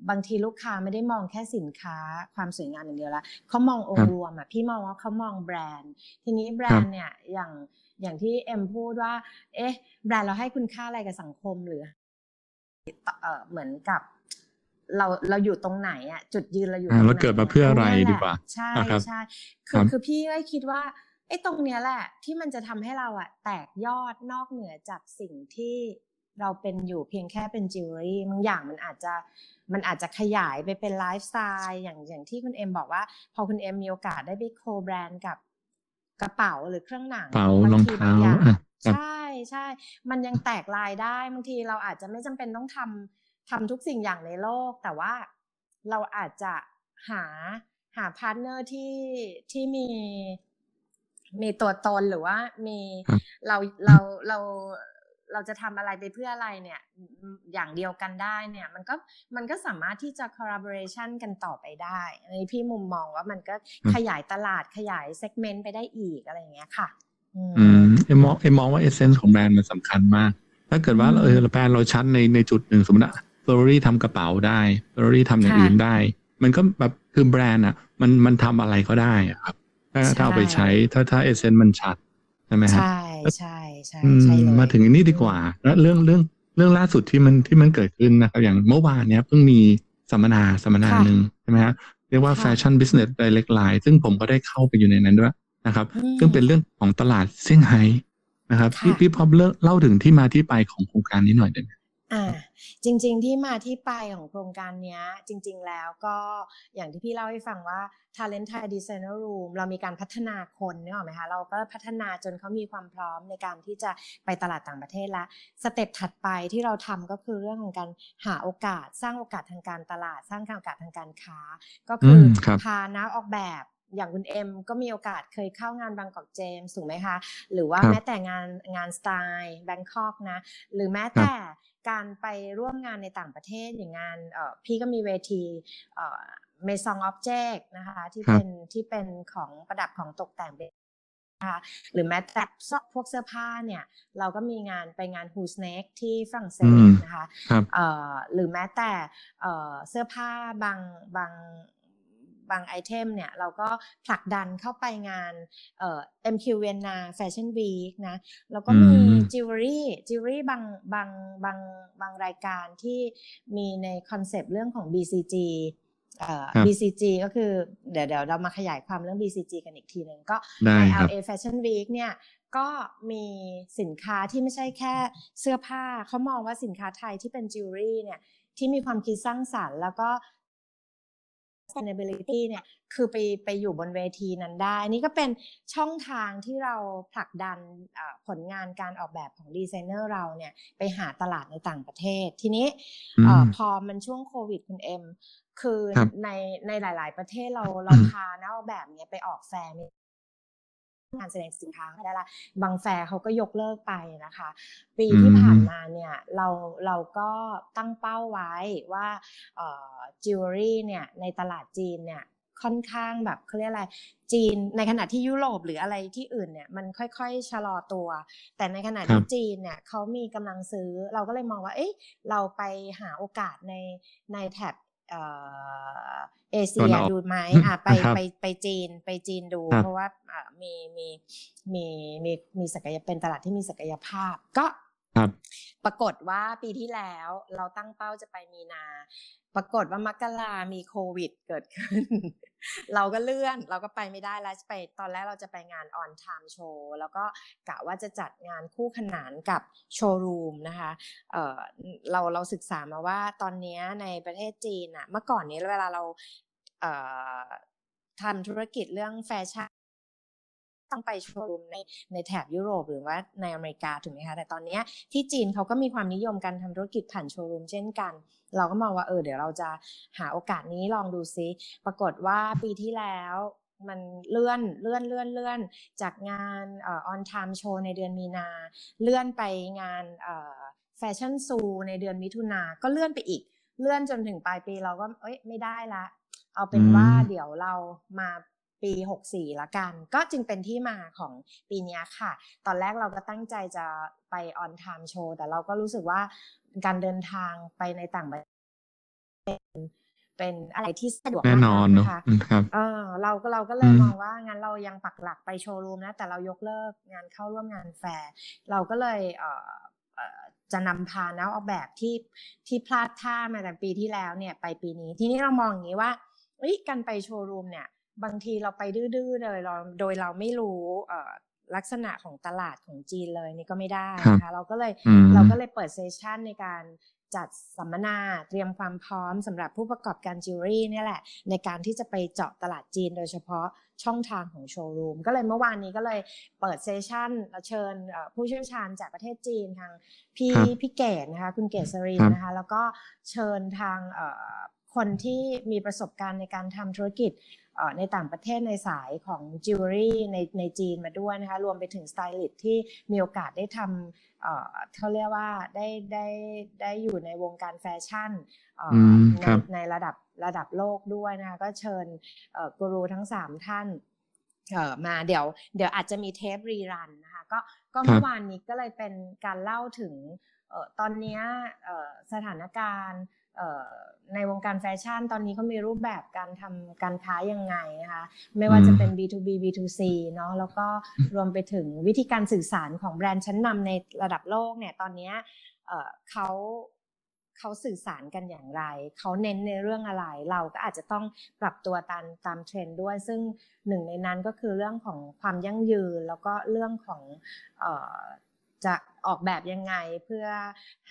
บางทีลูกค้าไม่ได้มองแค่สินค้าความสวยงามอย่างเดียวละเขามององค์รวมอะพี่มองว่าเขามองแบรนด์ ทีนี้แบรนด์เนี่ยอย่างอย่างที่เอ็มพูดว่า เอ๊ะ แบรนด์เราให้คุณค่าอะไรกับสังคมหรือเหมือนกับ เราเราอยู่ตรงไหนอะจุดยืนเราอยู่ตรงไหนเราเกิดมาเพื่ออะไรดีกว่าใช่ใช่คือคือพี่ได้คิดว่าไอ้ตรงเนี้ยแหละ ที่มันจะทำให้เราอะ แตกยอดนอกเหนือจากสิ่งที่ เราเป็นอยู่เพียงแค่เป็นจิวเวลรี่บางอย่างมันอาจจะมันอาจจะขยายไปเป็นไลฟ์สไตล์อย่างอย่างที่คุณเอ็มบอกว่า พอคุณเอ็มมีโอกาสได้ไป co-brand กับกระเป๋าหรือเครื่องหนังเป๋ารองเท้าใช่ใช่ มันยังแตกลายได้บางทีเราอาจจะไม่จำเป็นต้องทำทำทุกสิ่งอย่างในโลก แต่ว่าเราอาจจะหาหาพาร์ทเนอร์ที่ที่มีมีตัวตนหรือว่ามีเราเราเรา เราจะทำอะไรไปเพื่ออะไรเนี่ยอย่างเดียวกันได้เนี่ยมันก็มันก็สามารถที่จะ collaboration กันต่อไปได้ในพี่มุมมองว่ามันก็ขยายตลาดขยาย segment ไปได้อีกอะไรอย่างเงี้ยค่ะ อืมเอ็มมองเอ็มมองว่า essence ของแบรนด์มันสำคัญมาก ถ้าเกิดว่าเออแบรนด์เราชัดในในจุดหนึ่งสมมติอะเฟอร์รี่ทำกระเป๋าได้เฟอร์รี่ทำอย่างอื่นได้ มันก็แบบคือแบรนด์อะมันมันทำอะไรก็ได้ครับถ้าถ้าเอาไปใช้ถ้าถ้า essence มันชัดใช่ไหมครับใช่ใช่ ใช่ใช่มาถึงอันนี้ดีกว่า แล้วเรื่องเรื่องเรื่องล่าสุดที่มันที่มันเกิดขึ้นนะครับ อย่างเมื่อวานเนี้ยเพิ่งมีสัมมนาสัมมนาหนึ่งใช่ไหมฮะเรียกว่า Fashion Business Direct Line ซึ่งผมก็ได้เข้าไปอยู่ในนั้นด้วยนะครับ ซึ่งเป็นเรื่องของตลาดเซี่ยงไฮ้นะครับพี่พี่พอเล่าถึงที่มาที่ไปของโครงการนี้หน่อยได้ไหม อ่าจริงๆที่มาที่ไปของโครงการนี้จริง ๆ แล้วก็อย่างที่พี่เล่าให้ฟังว่า Talent Thai Designer Room เรามีการพัฒนาคนนึกออกไหมคะเราก็พัฒนาจนเขามีความพร้อมในการที่จะไปตลาดต่างประเทศแล้วสเต็ปถัดไปที่เราทำก็คือเรื่องของการหาโอกาส สร้างโอกาสทางการตลาด สร้างโอกาสทางการค้า ก็คือพานักออกแบบ อย่างคุณเอ็มก็มีโอกาสเคยเข้างานบางกอกเจมส์ถูกไหมคะ หรือว่าแม้แต่งานงานสไตล์แบงคอกนะ หรือแม้แต่การไปร่วมงานในต่างประเทศอย่างงานพี่ก็มีเวทีเมซองออบเจกต์นะคะ ที่เป็นที่เป็นของประดับของตกแต่งนะคะหรือแม้แต่พวกเสื้อผ้าเนี่ย เราก็มีงานไปงานฮูสเน็กที่ฝรั่งเศสนะคะหรือแม้แต่เสื้อผ้าบางบาง บางไอเทมเนี่ยเราก็ผลักดันเข้าไปงานเอ่อ MQ Vienna Fashion Week นะแล้วก็มีจิวเวลรี่จิวเวลรี่บางบางบางบางรายการที่มีในคอนเซปต์เรื่องของ BCG เอ่อ BCG ก็คือเดี๋ยวเดี๋ยวเรามาขยายความเรื่อง BCG กันอีกทีหนึ่งก็ใน LA Fashion Week เนี่ยก็มีสินค้าที่ไม่ใช่แค่เสื้อผ้า เขามองว่าสินค้าไทยที่เป็นจิวเวลรี่เนี่ยที่มีความคิดสร้างสรรค์ แล้วก็ sustainability เนี่ยคือไปไปอยู่บนเวทีนั้นได้ นี่ก็เป็นช่องทางที่เราผลักดันผลงานการออกแบบของดีไซเนอร์เราเนี่ยไปหาตลาดในต่างประเทศ ทีนี้พอมันช่วงโควิดคุณเอ็มคือในในหลาย ๆ ประเทศเราเราพานักออกแบบเนี้ยไปออกแฟร์ งานแสดงสินค้าได้ละบางแฟร์เขาก็ยกเลิกไปนะคะ ปีที่ผ่านมาเนี่ยเราเราก็ตั้งเป้าไว้ว่าจิวเวลรี่เนี่ยในตลาดจีนเนี่ยค่อนข้างแบบเขาเรียกอะไรจีนในขณะที่ยุโรปหรืออะไรที่อื่นเนี่ยมันค่อยๆชะลอตัว แต่ในขณะที่จีนเนี่ยเขามีกำลังซื้อเราก็เลยมองว่า เอ๊ะเราไปหาโอกาสในในแถบ เอเชียดูไหมอ่าไปไปไปจีนไปจีนดู เพราะว่ามีมีมีมีมีศักยเป็นตลาดที่มีศักยภาพ ก็ปรากฏว่าปีที่แล้วเราตั้งเป้าจะไปมีนา ปรากฏว่ามกรามีโควิดเกิดขึ้น เราก็เลื่อนเราก็ไปไม่ได้แล้วไปตอนแรกเราจะไปงานออนไทม์โชว์แล้วก็กะว่าจะจัดงานคู่ขนานกับโชว์รูมนะคะเเราเราศึกษามาว่าตอนนี้ในประเทศจีนอะเมื่อก่อนนี้เวลาเราทำธุรกิจเรื่องแฟชั่น ต้องไปโชว์รูมในในแถบยุโรปหรือว่าในอเมริกาถูกไหมคะแต่ตอนนี้ที่จีนเขาก็มีความนิยมการทำธุรกิจผ่านโชว์รูมเช่นกัน เราก็มองว่าเออเดี๋ยวเราจะหาโอกาสนี้ลองดูซิปรากฏว่าปีที่แล้วมันเลื่อนเลื่อนเลื่อนเลื่อนจากงาน Ontimeshow ในเดือนมีนา เลื่อนไปงาน Fashion Zoo ในเดือนมิถุนาก็เลื่อนไปอีก เลื่อนจนถึงปลายปีเราก็เอ้ยไม่ได้ละ เอาเป็นว่าเดี๋ยวเรามา ปี 64 ละกัน ก็จึงเป็นที่มาของปีนี้ค่ะ ตอนแรกเราก็ตั้งใจจะไปออนไทม์โชว์แต่เราก็รู้สึกว่าการเดินทางไปในต่างประเทศเป็นอะไรที่สะดวกแน่นอนเนาะครับเออเราก็เราก็เลยมองว่างั้นเรายังปักหลักไปโชว์รูมนะ แต่เรายกเลิกงานเข้าร่วมงานแฟร์เราก็เลยเออจะนำพานักออกแบบที่ที่พลาดท่ามาแต่ปีที่แล้วเนี่ย ไปปีนี้ ทีนี้เรามองอย่างนี้ว่าการไปโชว์รูมเนี่ย บางทีเราไปดื้อๆเลยเราโดยเราไม่รู้ลักษณะของตลาดของจีนเลยนี่ก็ไม่ได้นะคะเราก็เลยเราก็เลยเปิด session ในการจัดสัมมนาเตรียมความพร้อมสำหรับผู้ประกอบการจิวเวลรี่นี่แหละ ในการที่จะไปเจาะตลาดจีนโดยเฉพาะช่องทางของโชว์รูมก็เลยเมื่อวานนี้ก็เลยเปิด session เชิญผู้เชี่ยวชาญจากประเทศจีนทางพี่พี่เกศนะคะคุณเกศสรินนะคะแล้วก็เชิญทาง คนที่มีประสบการณ์ในการทำธุรกิจในต่างประเทศในสายของจิวเวลรี่ในในจีนมาด้วยนะคะรวมไปถึงสไตลิสต์ที่มีโอกาสได้ทำเขาเรียกว่าได้ได้ได้อยู่ในวงการแฟชั่นในในระดับระดับโลกด้วยนะคะก็เชิญกูรูทั้งสามท่านมาเดี๋ยวเดี๋ยวอาจจะมีเทปรีรันนะคะก็ก็เมื่อวานนี้ก็เลยเป็นการเล่าถึงตอนนี้สถานการณ์ ในวงการแฟชั่นตอนนี้เขามีรูปแบบการทำการค้ายังไงนะคะ ไม่ว่าจะเป็น B2B B2C เนาะแล้วก็รวมไปถึงวิธีการสื่อสารของแบรนด์ชั้นนำในระดับโลกเนี่ยตอนนี้เขาเขาสื่อสารกันอย่างไร เขาเน้นในเรื่องอะไร เราก็อาจจะต้องปรับตัวตามตามเทรนด์ด้วย ซึ่งหนึ่งในนั้นก็คือเรื่องของความยั่งยืน แล้วก็เรื่องของ จะออกแบบยังไงเพื่อ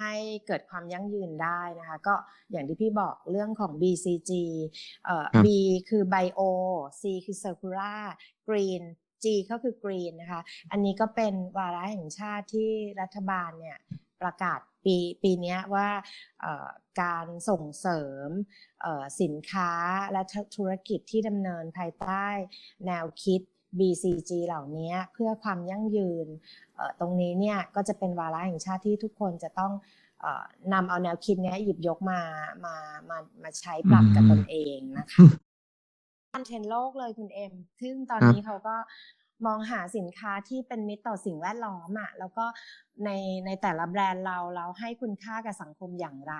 ให้เกิดความยั่งยืนได้นะคะก็อย่างที่พี่บอกเรื่องของ BCG เอ่อ B คือ Bio C คือ Circular Green G ก็คือ Green นะคะ อันนี้ก็เป็นวาระแห่งชาติที่รัฐบาลเนี่ยประกาศปีปีนี้ว่าการส่งเสริมสินค้าและธุรกิจที่ดำเนินภายใต้แนวคิด BCG เหล่านี้เพื่อความยั่งยืน ตรงนี้เนี่ยก็จะเป็นวาระแห่งชาติที่ทุกคนจะต้องนำเอาแนวคิดนี้หยิบยกมามามามาใช้ปรับกับตนเองนะคะการเทรนโลกเลยคุณเอ็ม ซึ่งตอนนี้เขาก็มองหาสินค้าที่เป็นมิตรต่อสิ่งแวดล้อมอะ แล้วก็ในในแต่ละแบรนด์เราเราให้คุณค่ากับสังคมอย่างไร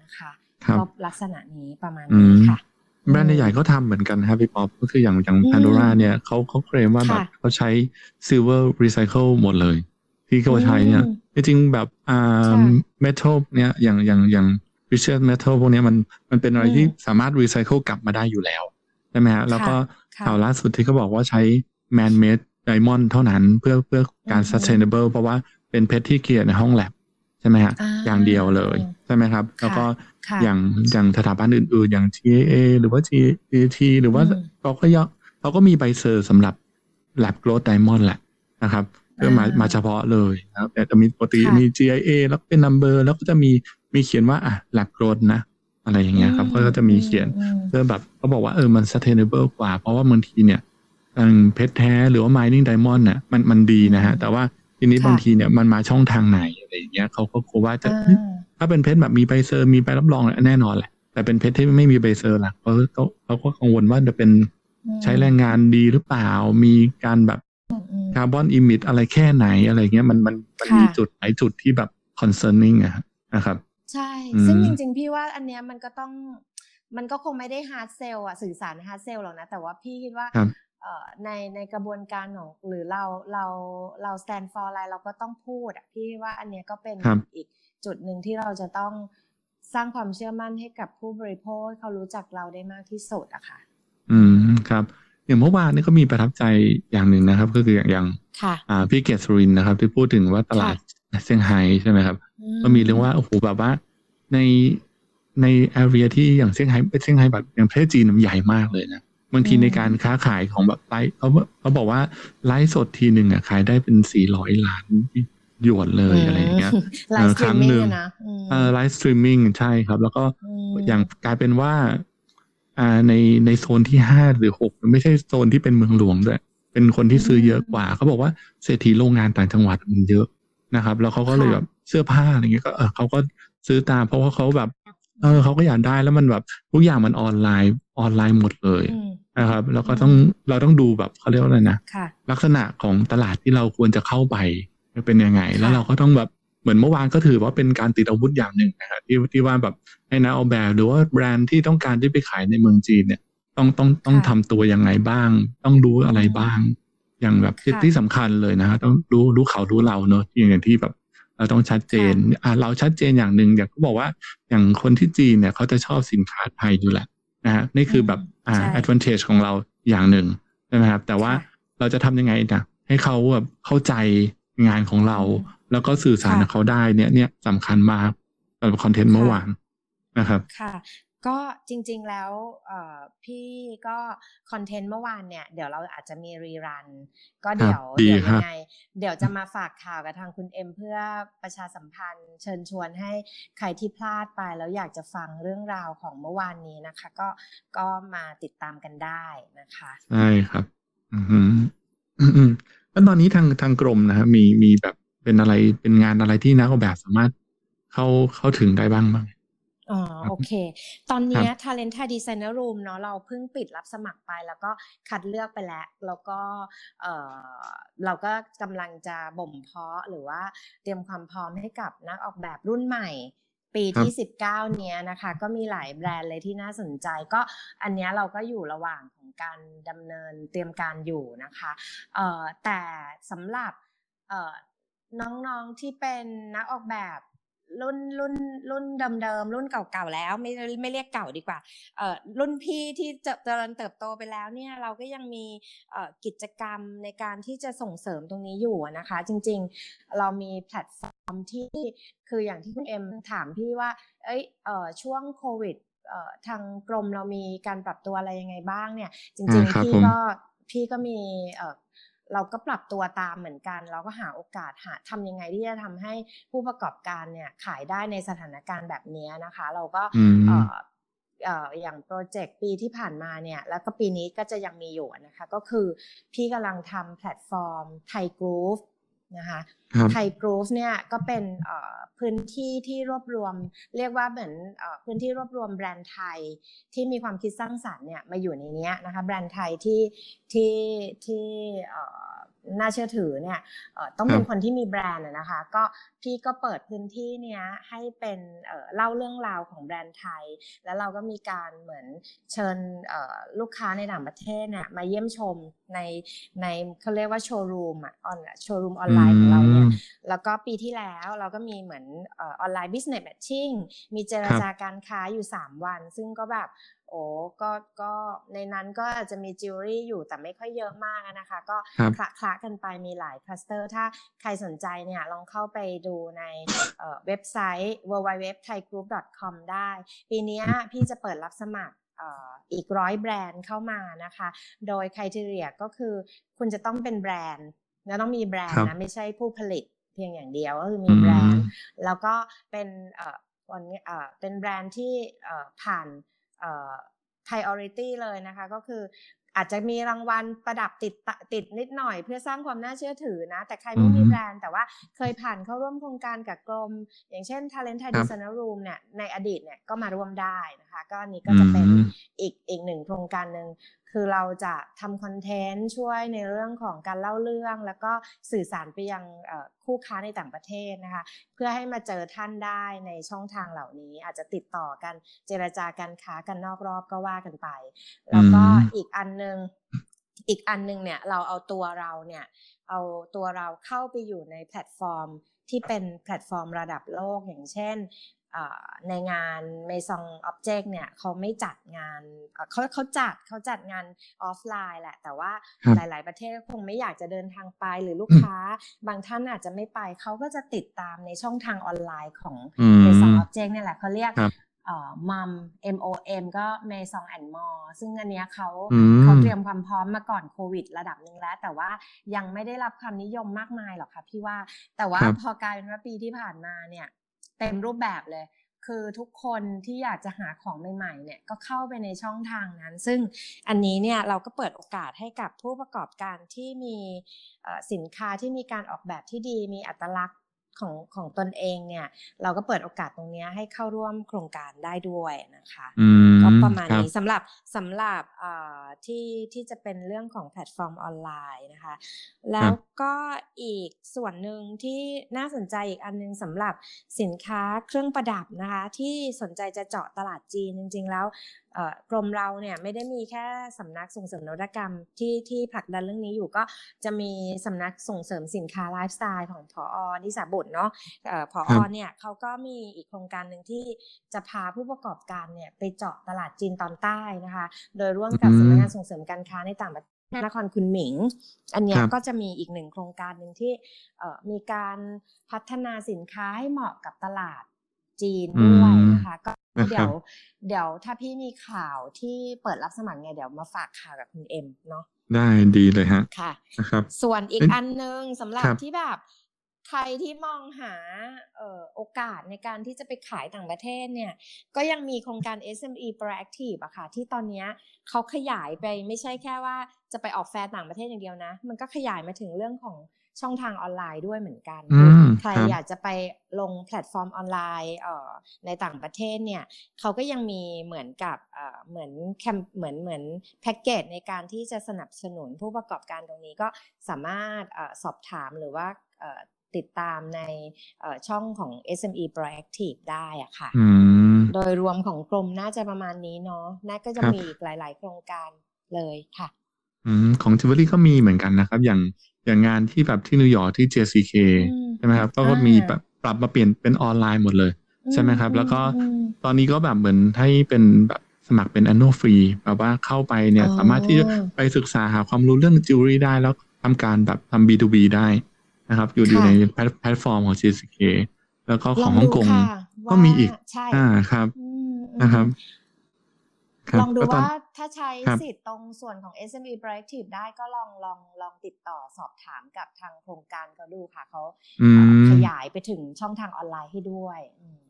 นะคะก็ลักษณะนี้ประมาณนี้ค่ะ แบรนด์ใหญ่เขาทำเหมือนกันครับพี่ป๊อปก็คืออย่างอย่างแพนโดราเนี่ยเขาเขาเคลมว่าแบบเขาใช้ silver รีไซเคิลหมดเลย ที่เขาใช้เนี่ยจริงๆแบบอ่า metal เนี่ยอย่างอย่างอย่าง precious metal พวกนี้มันมันเป็นอะไรที่สามารถรีไซเคิลกลับมาได้อยู่แล้วใช่ไหมฮะแล้วก็ข่าวล่าสุดที่เขาบอกว่าใช้แมนเมดไดมอนด์เท่านั้นเพื่อเพื่อการ sustainable เพราะว่าเป็นเพชรที่เกียร์ในห้องแลบ ใช่ไหมฮะอ่าอย่างเดียวเลยใช่ไหมครับ แล้วก็ค่ะอย่างอย่างสถาบันอื่นๆ อย่าง GAA หรือว่า GAT หรือว่าอืมเขาก็ย่อเขาก็มีใบเซอร์สำหรับ Lab Growth Diamond แหละนะครับเพื่อมาอ่ามมาเฉพาะเลยนะครับแต่จะมีปกติค่ะมี GIA แล้วก็เป็น number แล้วก็จะมีมีเขียนว่าอะ Lab Growth นะ อะไรอย่างเงี้ยครับอืก็จะมีเขียนอืมเพื่อแบบเขาบอกว่าเออมัน sustainable กว่า เพราะว่าบางทีเนี่ยทางเพชรแท้หรือว่า mining diamond เนี่ยมันมันดีนะฮะอืมแต่ว่า ทีนี้ค่ะบางทีเนี่ยมันมาช่องทางไหนอะไรอย่างเงี้ยเขาก็กลัวว่าจะอ่าถ้าเป็นเพชรแบบมีใบเซอร์มีใบรับรองเนี่ยแน่นอนแหละแต่เป็นเพชรที่ไม่มีใบเซอร์ล่ะเขาเขาเขาก็กังวลว่าจะเป็นใช้แรงงานดีหรือเปล่า มีการแบบอืมอืม carbon emit อะไรแค่ไหนอะไรเงี้ยมันมันมันค่ะมีจุดหลายจุดที่แบบ concerning อะนะครับ ใช่อืมซึ่งจริง ๆ พี่ว่าอันเนี้ยมันก็ต้องมันก็คงไม่ได้ hard sell อะสื่อสาร hard sell หรอกนะ แต่ว่าพี่คิดว่าครับเอ่อ ในในกระบวนการของหรือเราเราเรา stand for อะไรเราก็ต้องพูดอะพี่ว่าอันเนี้ยก็เป็นครับอีกจุดหนึ่งที่เราจะต้องสร้างความเชื่อมั่นให้กับผู้บริโภคให้เขารู้จักเราได้มากที่สุดอะค่ะ อืมครับ อย่างเมื่อวานนี่ก็มีประทับใจอย่างหนึ่งนะครับ ก็คืออย่างอย่างค่ะอ่าพี่เกษรินทร์นะครับ ที่พูดถึงว่าตลาดเซี่ยงไฮ้ใช่ไหมครับ ก็มีเรื่องว่าโอ้โหแบบว่าในใน area ที่อย่างเซี่ยงไฮ้เซี่ยงไฮ้แบบอย่างประเทศจีนมันใหญ่มากเลยนะ บางทีอืมในการค้าขายของแบบไลฟ์เขาเขาบอกว่าไลฟ์สดทีหนึ่งอะขายได้เป็นสี่ร้อยล้านหยวนเลยอะไรอย่างเงี้ยไลเอฟ์อสตครั้งหนึ่งนะอืมเอ่อ live streaming ใช่ครับ แล้วก็มอย่างกลายเป็นว่า อ่าในในโซนที่ห้าหรือหกไม่ใช่โซนที่เป็นเมืองหลวงด้วยเป็นคนที่ซื้อเยอะกว่า เขาบอกว่าเศรษฐีโรงงานต่างจังหวัดมันเยอะนะครับ แล้วเขาก็เลยค่ะแบบเสื้อผ้าอะไรเงี้ยก็เออเขาก็ซื้อตามเพราะว่าเขาแบบ เออเขาก็อยากได้แล้วมันแบบทุกอย่างมันออนไลน์ออนไลน์หมดเลยอืมนะครับ แล้วก็ต้องเราต้องดูแบบเขาเรียกว่าอะไรนะค่ะลักษณะของตลาดที่เราควรจะเข้าไปเป็นยังไง แล้วค่ะเราก็ต้องแบบเหมือนเมื่อวานก็ถือว่าเป็นการติดอาวุธอย่างหนึ่งนะครับที่ที่ว่าแบบให้นักออกแบบหรือว่าแบรนด์ที่ต้องการที่ไปขายในเมืองจีนเนี่ย ต้องต้องต้องค่ะทำตัวยังไงบ้าง ต้องรู้อะไรบ้าง อย่างแบบที่ค่ะที่สำคัญเลยนะฮะต้องรู้รู้เขารู้เราเนอะอย่างที่แบบ เราต้องชัดเจนอ่าเราชัดเจนอย่างหนึ่งอย่างก็บอกว่าอย่างคนที่จีนเนี่ยเขาจะชอบสินค้าไทยอยู่แหละนะฮะนี่คือแบบอ่าใช่ advantage ของเราอย่างหนึ่งใช่ไหมครับ แต่ว่าค่ะเราจะทำยังไงนะให้เขาแบบเข้าใจงานของเราอืมแล้วก็สื่อสารค่ะกับเขาได้เนี่ยเนี่ยสำคัญมากสำหรับคอนเทนต์เมื่อวานนะครับ ค่ะ ก็จริงๆแล้วเอ่อพี่ก็คอนเทนต์เมื่อวานเนี่ย เดี๋ยวเราอาจจะมีรีรัน ก็เดี๋ยวดีเดี๋ยวครัยับงไง เดี๋ยวจะมาฝากข่าวกับทางคุณเอ็มเพื่อประชาสัมพันธ์ เชิญชวนให้ใครที่พลาดไปแล้วอยากจะฟังเรื่องราวของเมื่อวานนี้นะคะ ก็ก็มาติดตามกันได้นะคะใช่ครับ อือหืออืมอืมแล้วตอนนี้ทางทางกรมนะครับมีมีแบบเป็นอะไรเป็นงานอะไรที่นักออกแบบสามารถเข้าเข้าถึงได้บ้างบ้าง อ๋อครับโอเค ตอนเนี้ย Talent Thai Designer Room เนาะเราเพิ่งปิดรับสมัครไปแล้วก็คัดเลือกไปแล้ว แล้วก็เออเราก็กำลังจะบ่มเพาะหรือว่าเตรียมความพร้อมให้กับนักออกแบบรุ่นใหม่ปีที่ 19 เนี้ยนะคะ ก็มีหลายแบรนด์เลยที่น่าสนใจ ก็อันเนี้ยเราก็อยู่ระหว่างของการดำเนินเตรียมการอยู่นะคะเอ่อแต่สำหรับเอ่อน้องๆที่เป็นนักออกแบบ รุ่นรุ่นรุ่นเดิมๆรุ่นเก่าๆแล้วไม่ไม่เรียกเก่าดีกว่าเอ่อรุ่นพี่ที่เจเจริญเติบโตไปแล้วเนี่ยเราก็ยังมีเอ่อกิจกรรมในการที่จะส่งเสริมตรงนี้อยู่อะนะคะ จริงๆเรามีแพลตฟอร์มที่คืออย่างที่คุณเอ็มถามพี่ว่าเอ้ยเอ่อช่วงโควิดเอ่อทางกรมเรามีการปรับตัวอะไรยังไงบ้างเนี่ย จริงอ่าๆครับพี่ผมก็พี่ก็มีเอ่อ เราก็ปรับตัวตามเหมือนกัน เราก็หาโอกาสหาทำยังไงที่จะทำให้ผู้ประกอบการเนี่ยขายได้ในสถานการณ์แบบนี้นะคะ เราก็อืมเอ่อเอ่ออย่างโปรเจกต์ปีที่ผ่านมาเนี่ยแล้วก็ปีนี้ก็จะยังมีอยู่นะคะ ก็คือพี่กำลังทำแพลตฟอร์มไทยกรูฟ นะคะครับไทยกรูฟเนี่ยก็เป็นเอ่อพื้นที่ที่รวบรวม เรียกว่าเหมือนเอ่อพื้นที่รวบรวมแบรนด์ไทยที่มีความคิดสร้างสรรค์เนี่ยมาอยู่ในเนี้ยนะคะแบรนด์ไทยที่ที่ที่เอ่อน่าเชื่อถือเนี่ยเอ่อต้องเป็นครับคนที่มีแบรนด์อะนะคะก็พี่ก็เปิดพื้นที่เนี้ยให้เป็นเอ่อเล่าเรื่องราวของแบรนด์ไทย แล้วเราก็มีการเหมือนเชิญเอ่อลูกค้าในต่างประเทศเนี่ยมาเยี่ยมชมในในเขาเรียกว่าโชว์รูมอะออนโชว์รูมออนไลน์ของเราเนี่ยมแล้วก็ปีที่แล้วเราก็มีเหมือนเออออนไลน์ business matching มีเจรจาการค้าอยู่ 3 วัน ซึ่งก็แบบโอ้ก็ก็ในนั้นก็อาจจะมีจิวเวลรี่อยู่แต่ไม่ค่อยเยอะมากอะนะคะ ก็ครับคละคละกันไปมีหลายคลัสเตอร์ ถ้าใครสนใจเนี่ยลองเข้าไปดูในเอ่อเว็บไซต์ www.thaigroup.com ได้ ปีเนี้ยพี่จะเปิดรับสมัครเอ่ออีกร้อยแบรนด์เข้ามานะคะ โดย c r i t e r i a ก็คือคุณจะต้องเป็นแบรนด์แล้วต้องมีแบรนครัด์บนะไม่ใช่ผู้ผลิตเพียงอย่างเดียวก็คืออืมีแบรนมด์ แล้วก็เป็นเอ่อวันนี้เอ่อเป็นแบรนด์ที่เอ่อผ่านเอ่อ priority เลยนะคะ ก็คืออาจจะมีรางวัลประดับติดตะติดนิดหน่อย เพื่อสร้างความน่าเชื่อถือนะ แต่ใครไม่อืมีมแบรนด์แต่ว่าเคยผ่านเข้าร่วมโครงการกับกรม อย่างเช่น Talent Thai ครับ Designer Room เนี่ยในอดีตเนี่ยก็มาร่วมได้นะคะ ก็อันนี้ก็อืจะเป็นมอีกอีกหนึ่งโครงการหนึ่ง คือเราจะทำคอนเทนต์ช่วยในเรื่องของการเล่าเรื่อง แล้วก็สื่อสารไปยังคู่ค้าในต่างประเทศนะคะเพื่อให้มาเจอท่านได้ในช่องทางเหล่านี้ อาจจะติดต่อกันเจรจาการค้ากันนอกรอบก็ว่ากันไป แล้วก็อีกอันหนึ่งอีกอันหนึ่งเนี่ยเราเอาตัวเราเนี่ยเอาตัวเราเข้าไปอยู่ในแพลตฟอร์มที่เป็นแพลตฟอร์มระดับโลกอย่างเช่น ในงาน Maison Object เนี่ยเขาไม่จัดงานเอ่อเขาเขาจัดเขาจัดงานออฟไลน์แหละ แต่ว่าครับหลาย ๆ ประเทศก็คงไม่อยากจะเดินทางไปหรือลูกค้า บางท่านอาจจะไม่ไปเขาก็จะติดตามในช่องทางออนไลน์ของอืม Maison Object เนี่ยแหละเขาเรียกครับเอ่อมัม M O M ก็ Maison and More ซึ่งอันเนี้ยเขาอืมเขาเตรียมความพร้อมมาก่อนโควิด ระดับหนึ่งแล้ว แต่ว่ายังไม่ได้รับความนิยมมากมายหรอกค่ะพี่ว่า แต่ว่าครับพอกลายเป็นว่าปีที่ผ่านมาเนี่ย เต็มรูปแบบเลย คือทุกคนที่อยากจะหาของใหม่ๆเนี่ยก็เข้าไปในช่องทางนั้น ซึ่งอันนี้เนี่ยเราก็เปิดโอกาสให้กับผู้ประกอบการที่มีเอ่อสินค้าที่มีการออกแบบที่ดีมีอัตลักษณ์ของของตนเองเนี่ย เราก็เปิดโอกาสตรงเนี้ยให้เข้าร่วมโครงการได้ด้วยนะคะอืมก็ประมาณครับนี้สำหรับสำหรับเอ่อที่ที่จะเป็นเรื่องของแพลตฟอร์มออนไลน์น์นะคะ แล้ว ก็อีกส่วนหนึ่งที่น่าสนใจอีกอันหนึงสำหรับสินค้าเครื่องประดับนะคะ ที่สนใจจะเจาะตลาดจีนจริง ๆ แล้วเอ่อกรมเราเนี่ยไม่ได้มีแค่สำนักส่งเสริมนวัตกรรมที่ที่ผลักดันเรื่องนี้อยู่ก็จะมีสำนักส่งเสริมสินค้าไลฟ์สไตล์ของพอนิสาบุตรเนาะเอ่อพอครับเนี่ยเขาก็มีอีกโครงการหนึ่งที่จะพาผู้ประกอบการเนี่ยไปเจาะตลาดจีนตอนใต้นะคะ โดยร่วมกับอืมสำนักงานส่งเสริมการค้าในต่างประเทศ นครคุณหมิง อันเนี้ยครับก็จะมีอีกหนึ่งโครงการหนึ่งที่เอ่อมีการพัฒนาสินค้าให้เหมาะกับตลาดจีนด้วยนะคะก็นะครับเดี๋ยวเดี๋ยวถ้าพี่มีข่าวที่เปิดรับสมัครไงเดี๋ยวมาฝากข่าวกับคุณเอ็มเนาะได้ดีเลยฮะค่ะนะครับส่วนอีกเอ้ยอันหนึงสำหรับครับที่แบบ ใครที่มองหาเอ่อโอกาสในการที่จะไปขายต่างประเทศเนี่ย ก็ยังมีโครงการ SME Proactive อะค่ะ ที่ตอนเนี้ยเขาขยายไปไม่ใช่แค่ว่าจะไปออกแฟร์ต่างประเทศอย่างเดียวนะ มันก็ขยายมาถึงเรื่องของช่องทางออนไลน์ด้วยเหมือนกันอืมใครครับอยากจะไปลงแพลตฟอร์มออนไลน์เอ่อในต่างประเทศเนี่ยเขาก็ยังมีเหมือนกับเอ่อเหมือนแคมเหมือนเหมือนแพ็กเกจในการที่จะสนับสนุนผู้ประกอบการตรงนี้ก็สามารถเออสอบถามหรือว่าเอ่อ ติดตามในเอ่อช่องของ SME Proactive ได้อะค่ะอืมโดยรวมของกรมน่าจะประมาณนี้เนาะน่าก็จะครับมีอีกหลาย ๆ โครงการเลยค่ะอืมของจิวเวลรี่ก็มีเหมือนกันนะครับ อย่างอย่างงานที่แบบที่นิวยอร์กที่ JCK อืมใช่ไหมครับก็อ่ามีมีแบบปรับมาเปลี่ยนเป็นออนไลน์หมดเลย ใช่ไหมครับ แล้วก็อืมตอนนี้ก็แบบเหมือนให้เป็นแบบสมัครเป็น annual fee แบบว่าเข้าไปเนี่ยอ๋อสามารถที่จะไปศึกษาหาความรู้เรื่องจิวเวลรี่ได้แล้วทำการแบบทำ B2B ได้ นะครับ อยู่อยู่ในแพลตแพลตฟอร์มของ JCK แล้วก็ของฮ่องกงลดูค่ะก็มีอีกว่าใช่อ่าครับอืมอืมนะครับครัลบองดูก็ตอนว่าถ้าใช้ครับสิทธิ์ตรงส่วนของ SME Proactive ได้ก็ลองลองลองติดต่อสอบถามกับทางโครงการเขาดูค่ะเขาอืเอ่อมขยายไปถึงช่องทางออนไลน์ให้ด้วยอืม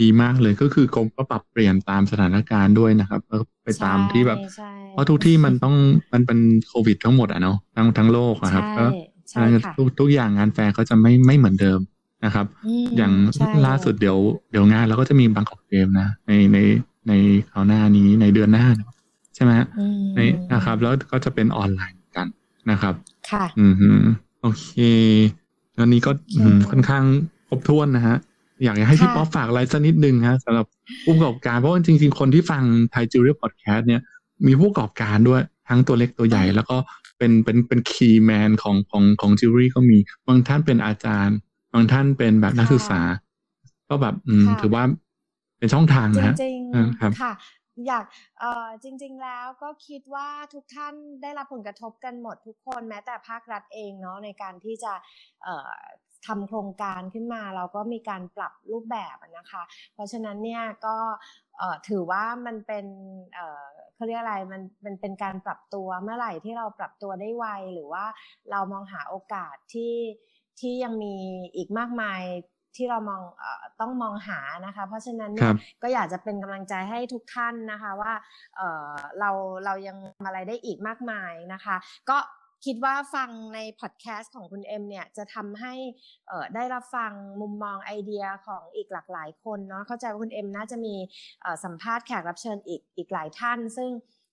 ดีมากเลยก็คือกรมก็ปรับเปลี่ยนตามสถานการณ์ด้วยนะครับก็ไปตามที่แบบใช่เพราะทุกที่มันต้องมันเป็นโควิดทั้งหมดอะเนาะทั้งทั้งโลกอะครับใช่ก็ ใช่ค่ะทุกทุกอย่างงานแฟร์เขาจะไม่ไม่เหมือนเดิมนะครับมอย่างใช่ล่าสุดเดี๋ยวเดี๋ยวงานเราก็จะมีบางกอกเกมนะ ในในในคราวหน้านี้ในเดือนหน้าเนอะใช่ไหมฮะอืมในนะครับ แล้วก็จะเป็นออนไลน์เหมือนกันนะครับ ค่ะ อืมฮึโอเควันนี้ก็อืมโอเคค่อนข้างครบถ้วนนะฮะอยากให้พี่ค่ะป๊อปฝากอะไรสักนิดนึงฮะสำหรับผู้ประกอบการเพราะว่าจริง ๆ คนที่ฟังไทยจิวเวลรี่พอดแคสต์เนี่ยมีผู้ประกอบการด้วยทั้งตัวเล็กตัวใหญ่แล้วก็ เป็นเป็นเป็น key man ของของของจิวเวลรี่ก็มีบางท่านเป็นอาจารย์ บางท่านเป็นแบบนักศึกษา ก็แบบอืมค่ะถือว่าเป็นช่องทางจนะฮะอ่าครับๆค่ะอยากเอ่อจริง ๆ แล้วก็คิดว่าทุกท่านได้รับผลกระทบกันหมดทุกคนแม้แต่ภาครัฐเองเนาะในการที่จะเอ่อ ทำโครงการขึ้นมาเราก็มีการปรับรูปแบบนะคะ เพราะฉะนั้นเนี่ยก็ถือว่ามันเป็นเขาเรียกอะไรมันมันเป็นการปรับตัวเมื่อไหร่ที่เราปรับตัวได้ไวหรือว่าเรามองหาโอกาสที่ที่ยังมีอีกมากมายที่เรามองอต้องมองหานะคะ เพราะฉะนั้นเนี่ยก็อยากจะเป็นกำลังใจให้ทุกท่านนะคะว่าเเราเรายังอะไรได้อีกมากมายนะคะ ก็ คิดว่าฟังในพอดแคสต์ของคุณเอ็มเนี่ยจะทำให้เอ่อได้รับฟังมุมมองไอเดียของอีกหลากหลายคนเนาะเข้าใจว่าคุณเอ็มน่าจะมีเอ่อสัมภาษณ์แขกรับเชิญอีกอีกหลายท่าน ซึ่ง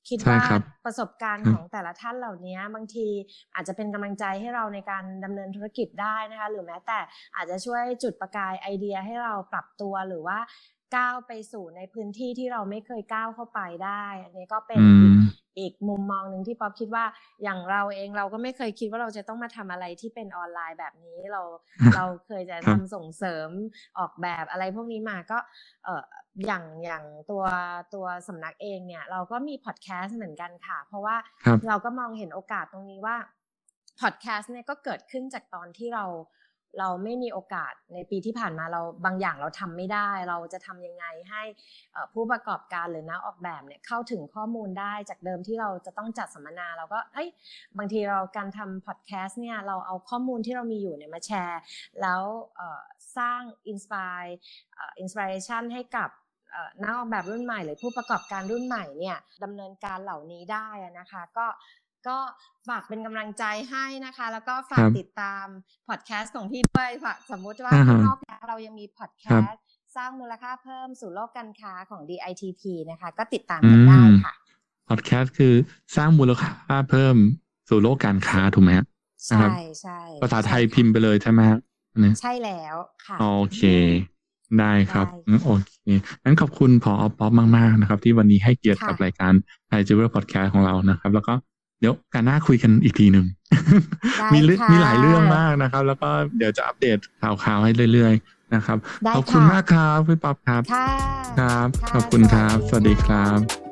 คิดว่าใช่ครับประสบการณ์ครับของแต่ละท่านเหล่านี้บางทีอาจจะเป็นกำลังใจให้เราในการดำเนินธุรกิจได้นะคะ หรือแม้แต่อาจจะช่วยจุดประกายไอเดียให้เราปรับตัวหรือว่า ก้าวไปสู่ในพื้นที่ที่เราไม่เคยก้าวเข้าไปได้ อันนี้ก็เป็นอือีกมอีกมุมมองหนึ่งที่ป๊อปคิดว่าอย่างเราเองเราก็ไม่เคยคิดว่าเราจะต้องมาทำอะไรที่เป็นออนไลน์แบบนี้เราเราเคยจะครัทำบส่งเสริมออกแบบอะไรพวกนี้มาก็เอออย่างอย่างตัวตัวสำนักเองเนี่ย เราก็มีพอดแคสต์เหมือนกันค่ะ เพราะว่าครับเราก็มองเห็นโอกาสตรงนี้ว่าพอดแคสต์เนี่ยก็เกิดขึ้นจากตอนที่เรา เราไม่มีโอกาสในปีที่ผ่านมาเราบางอย่างเราทำไม่ได้ เราจะทำยังไงให้ผู้ประกอบการหรือนักออกแบบเนี่ยเข้าถึงข้อมูลได้จากเดิมที่เราจะต้องจัดสัมมนาเราก็เอ้ยบางทีเราการทำพอดแคสต์เนี่ยเราเอาข้อมูลที่เรามีอยู่เนี่ยมาแชร์ แล้วสร้าง inspire inspiration ให้กับนักออกแบบรุ่นใหม่ หรือผู้ประกอบการรุ่นใหม่เนี่ยดำเนินการเหล่านี้ได้นะคะ ก็ ก็ฝากเป็นกำลังใจให้นะคะ แล้วก็ฝากครับติดตามพอดแคสต์ของพี่ด้วยฝากสมมุติว่าอ่าฮะข้างนอกแล้วเรายังมีพอดแคสต์ครับสร้างมูลค่าเพิ่มสู่โลกการค้าของ DITP นะคะ ก็ติดตามกันได้อืมค่ะพอดแคสต์คือสร้างมูลค่าเพิ่มสู่โลกการค้าถูกไหมฮะใช่นะครับใช่ภาษาไทยใช่ค่ะพิมพ์ไปเลยใช่ไหมฮะอันนี้ใช่แล้วค่ะโอเค ได้ครับได้อืมโอเคงั้นขอบคุณพอป๊อปมาก ๆ นะครับ ที่วันนี้ให้เกียรติค่ะกับรายการไทยจิวเวอร์พอดแคสต์ของเรานะครับ แล้วก็ เดี๋ยวคราวหน้าคุยกันอีกทีหนึ่งได้มีเรื่องค่ะมีหลายเรื่องมากนะครับ แล้วก็เดี๋ยวจะอัปเดตข่าวๆให้เรื่อยๆนะครับได้ขอบคุณค่ะมากครับพี่ป๊อปครับค่ะครับค่ะขอบคุณครับ สวัสดีครับะ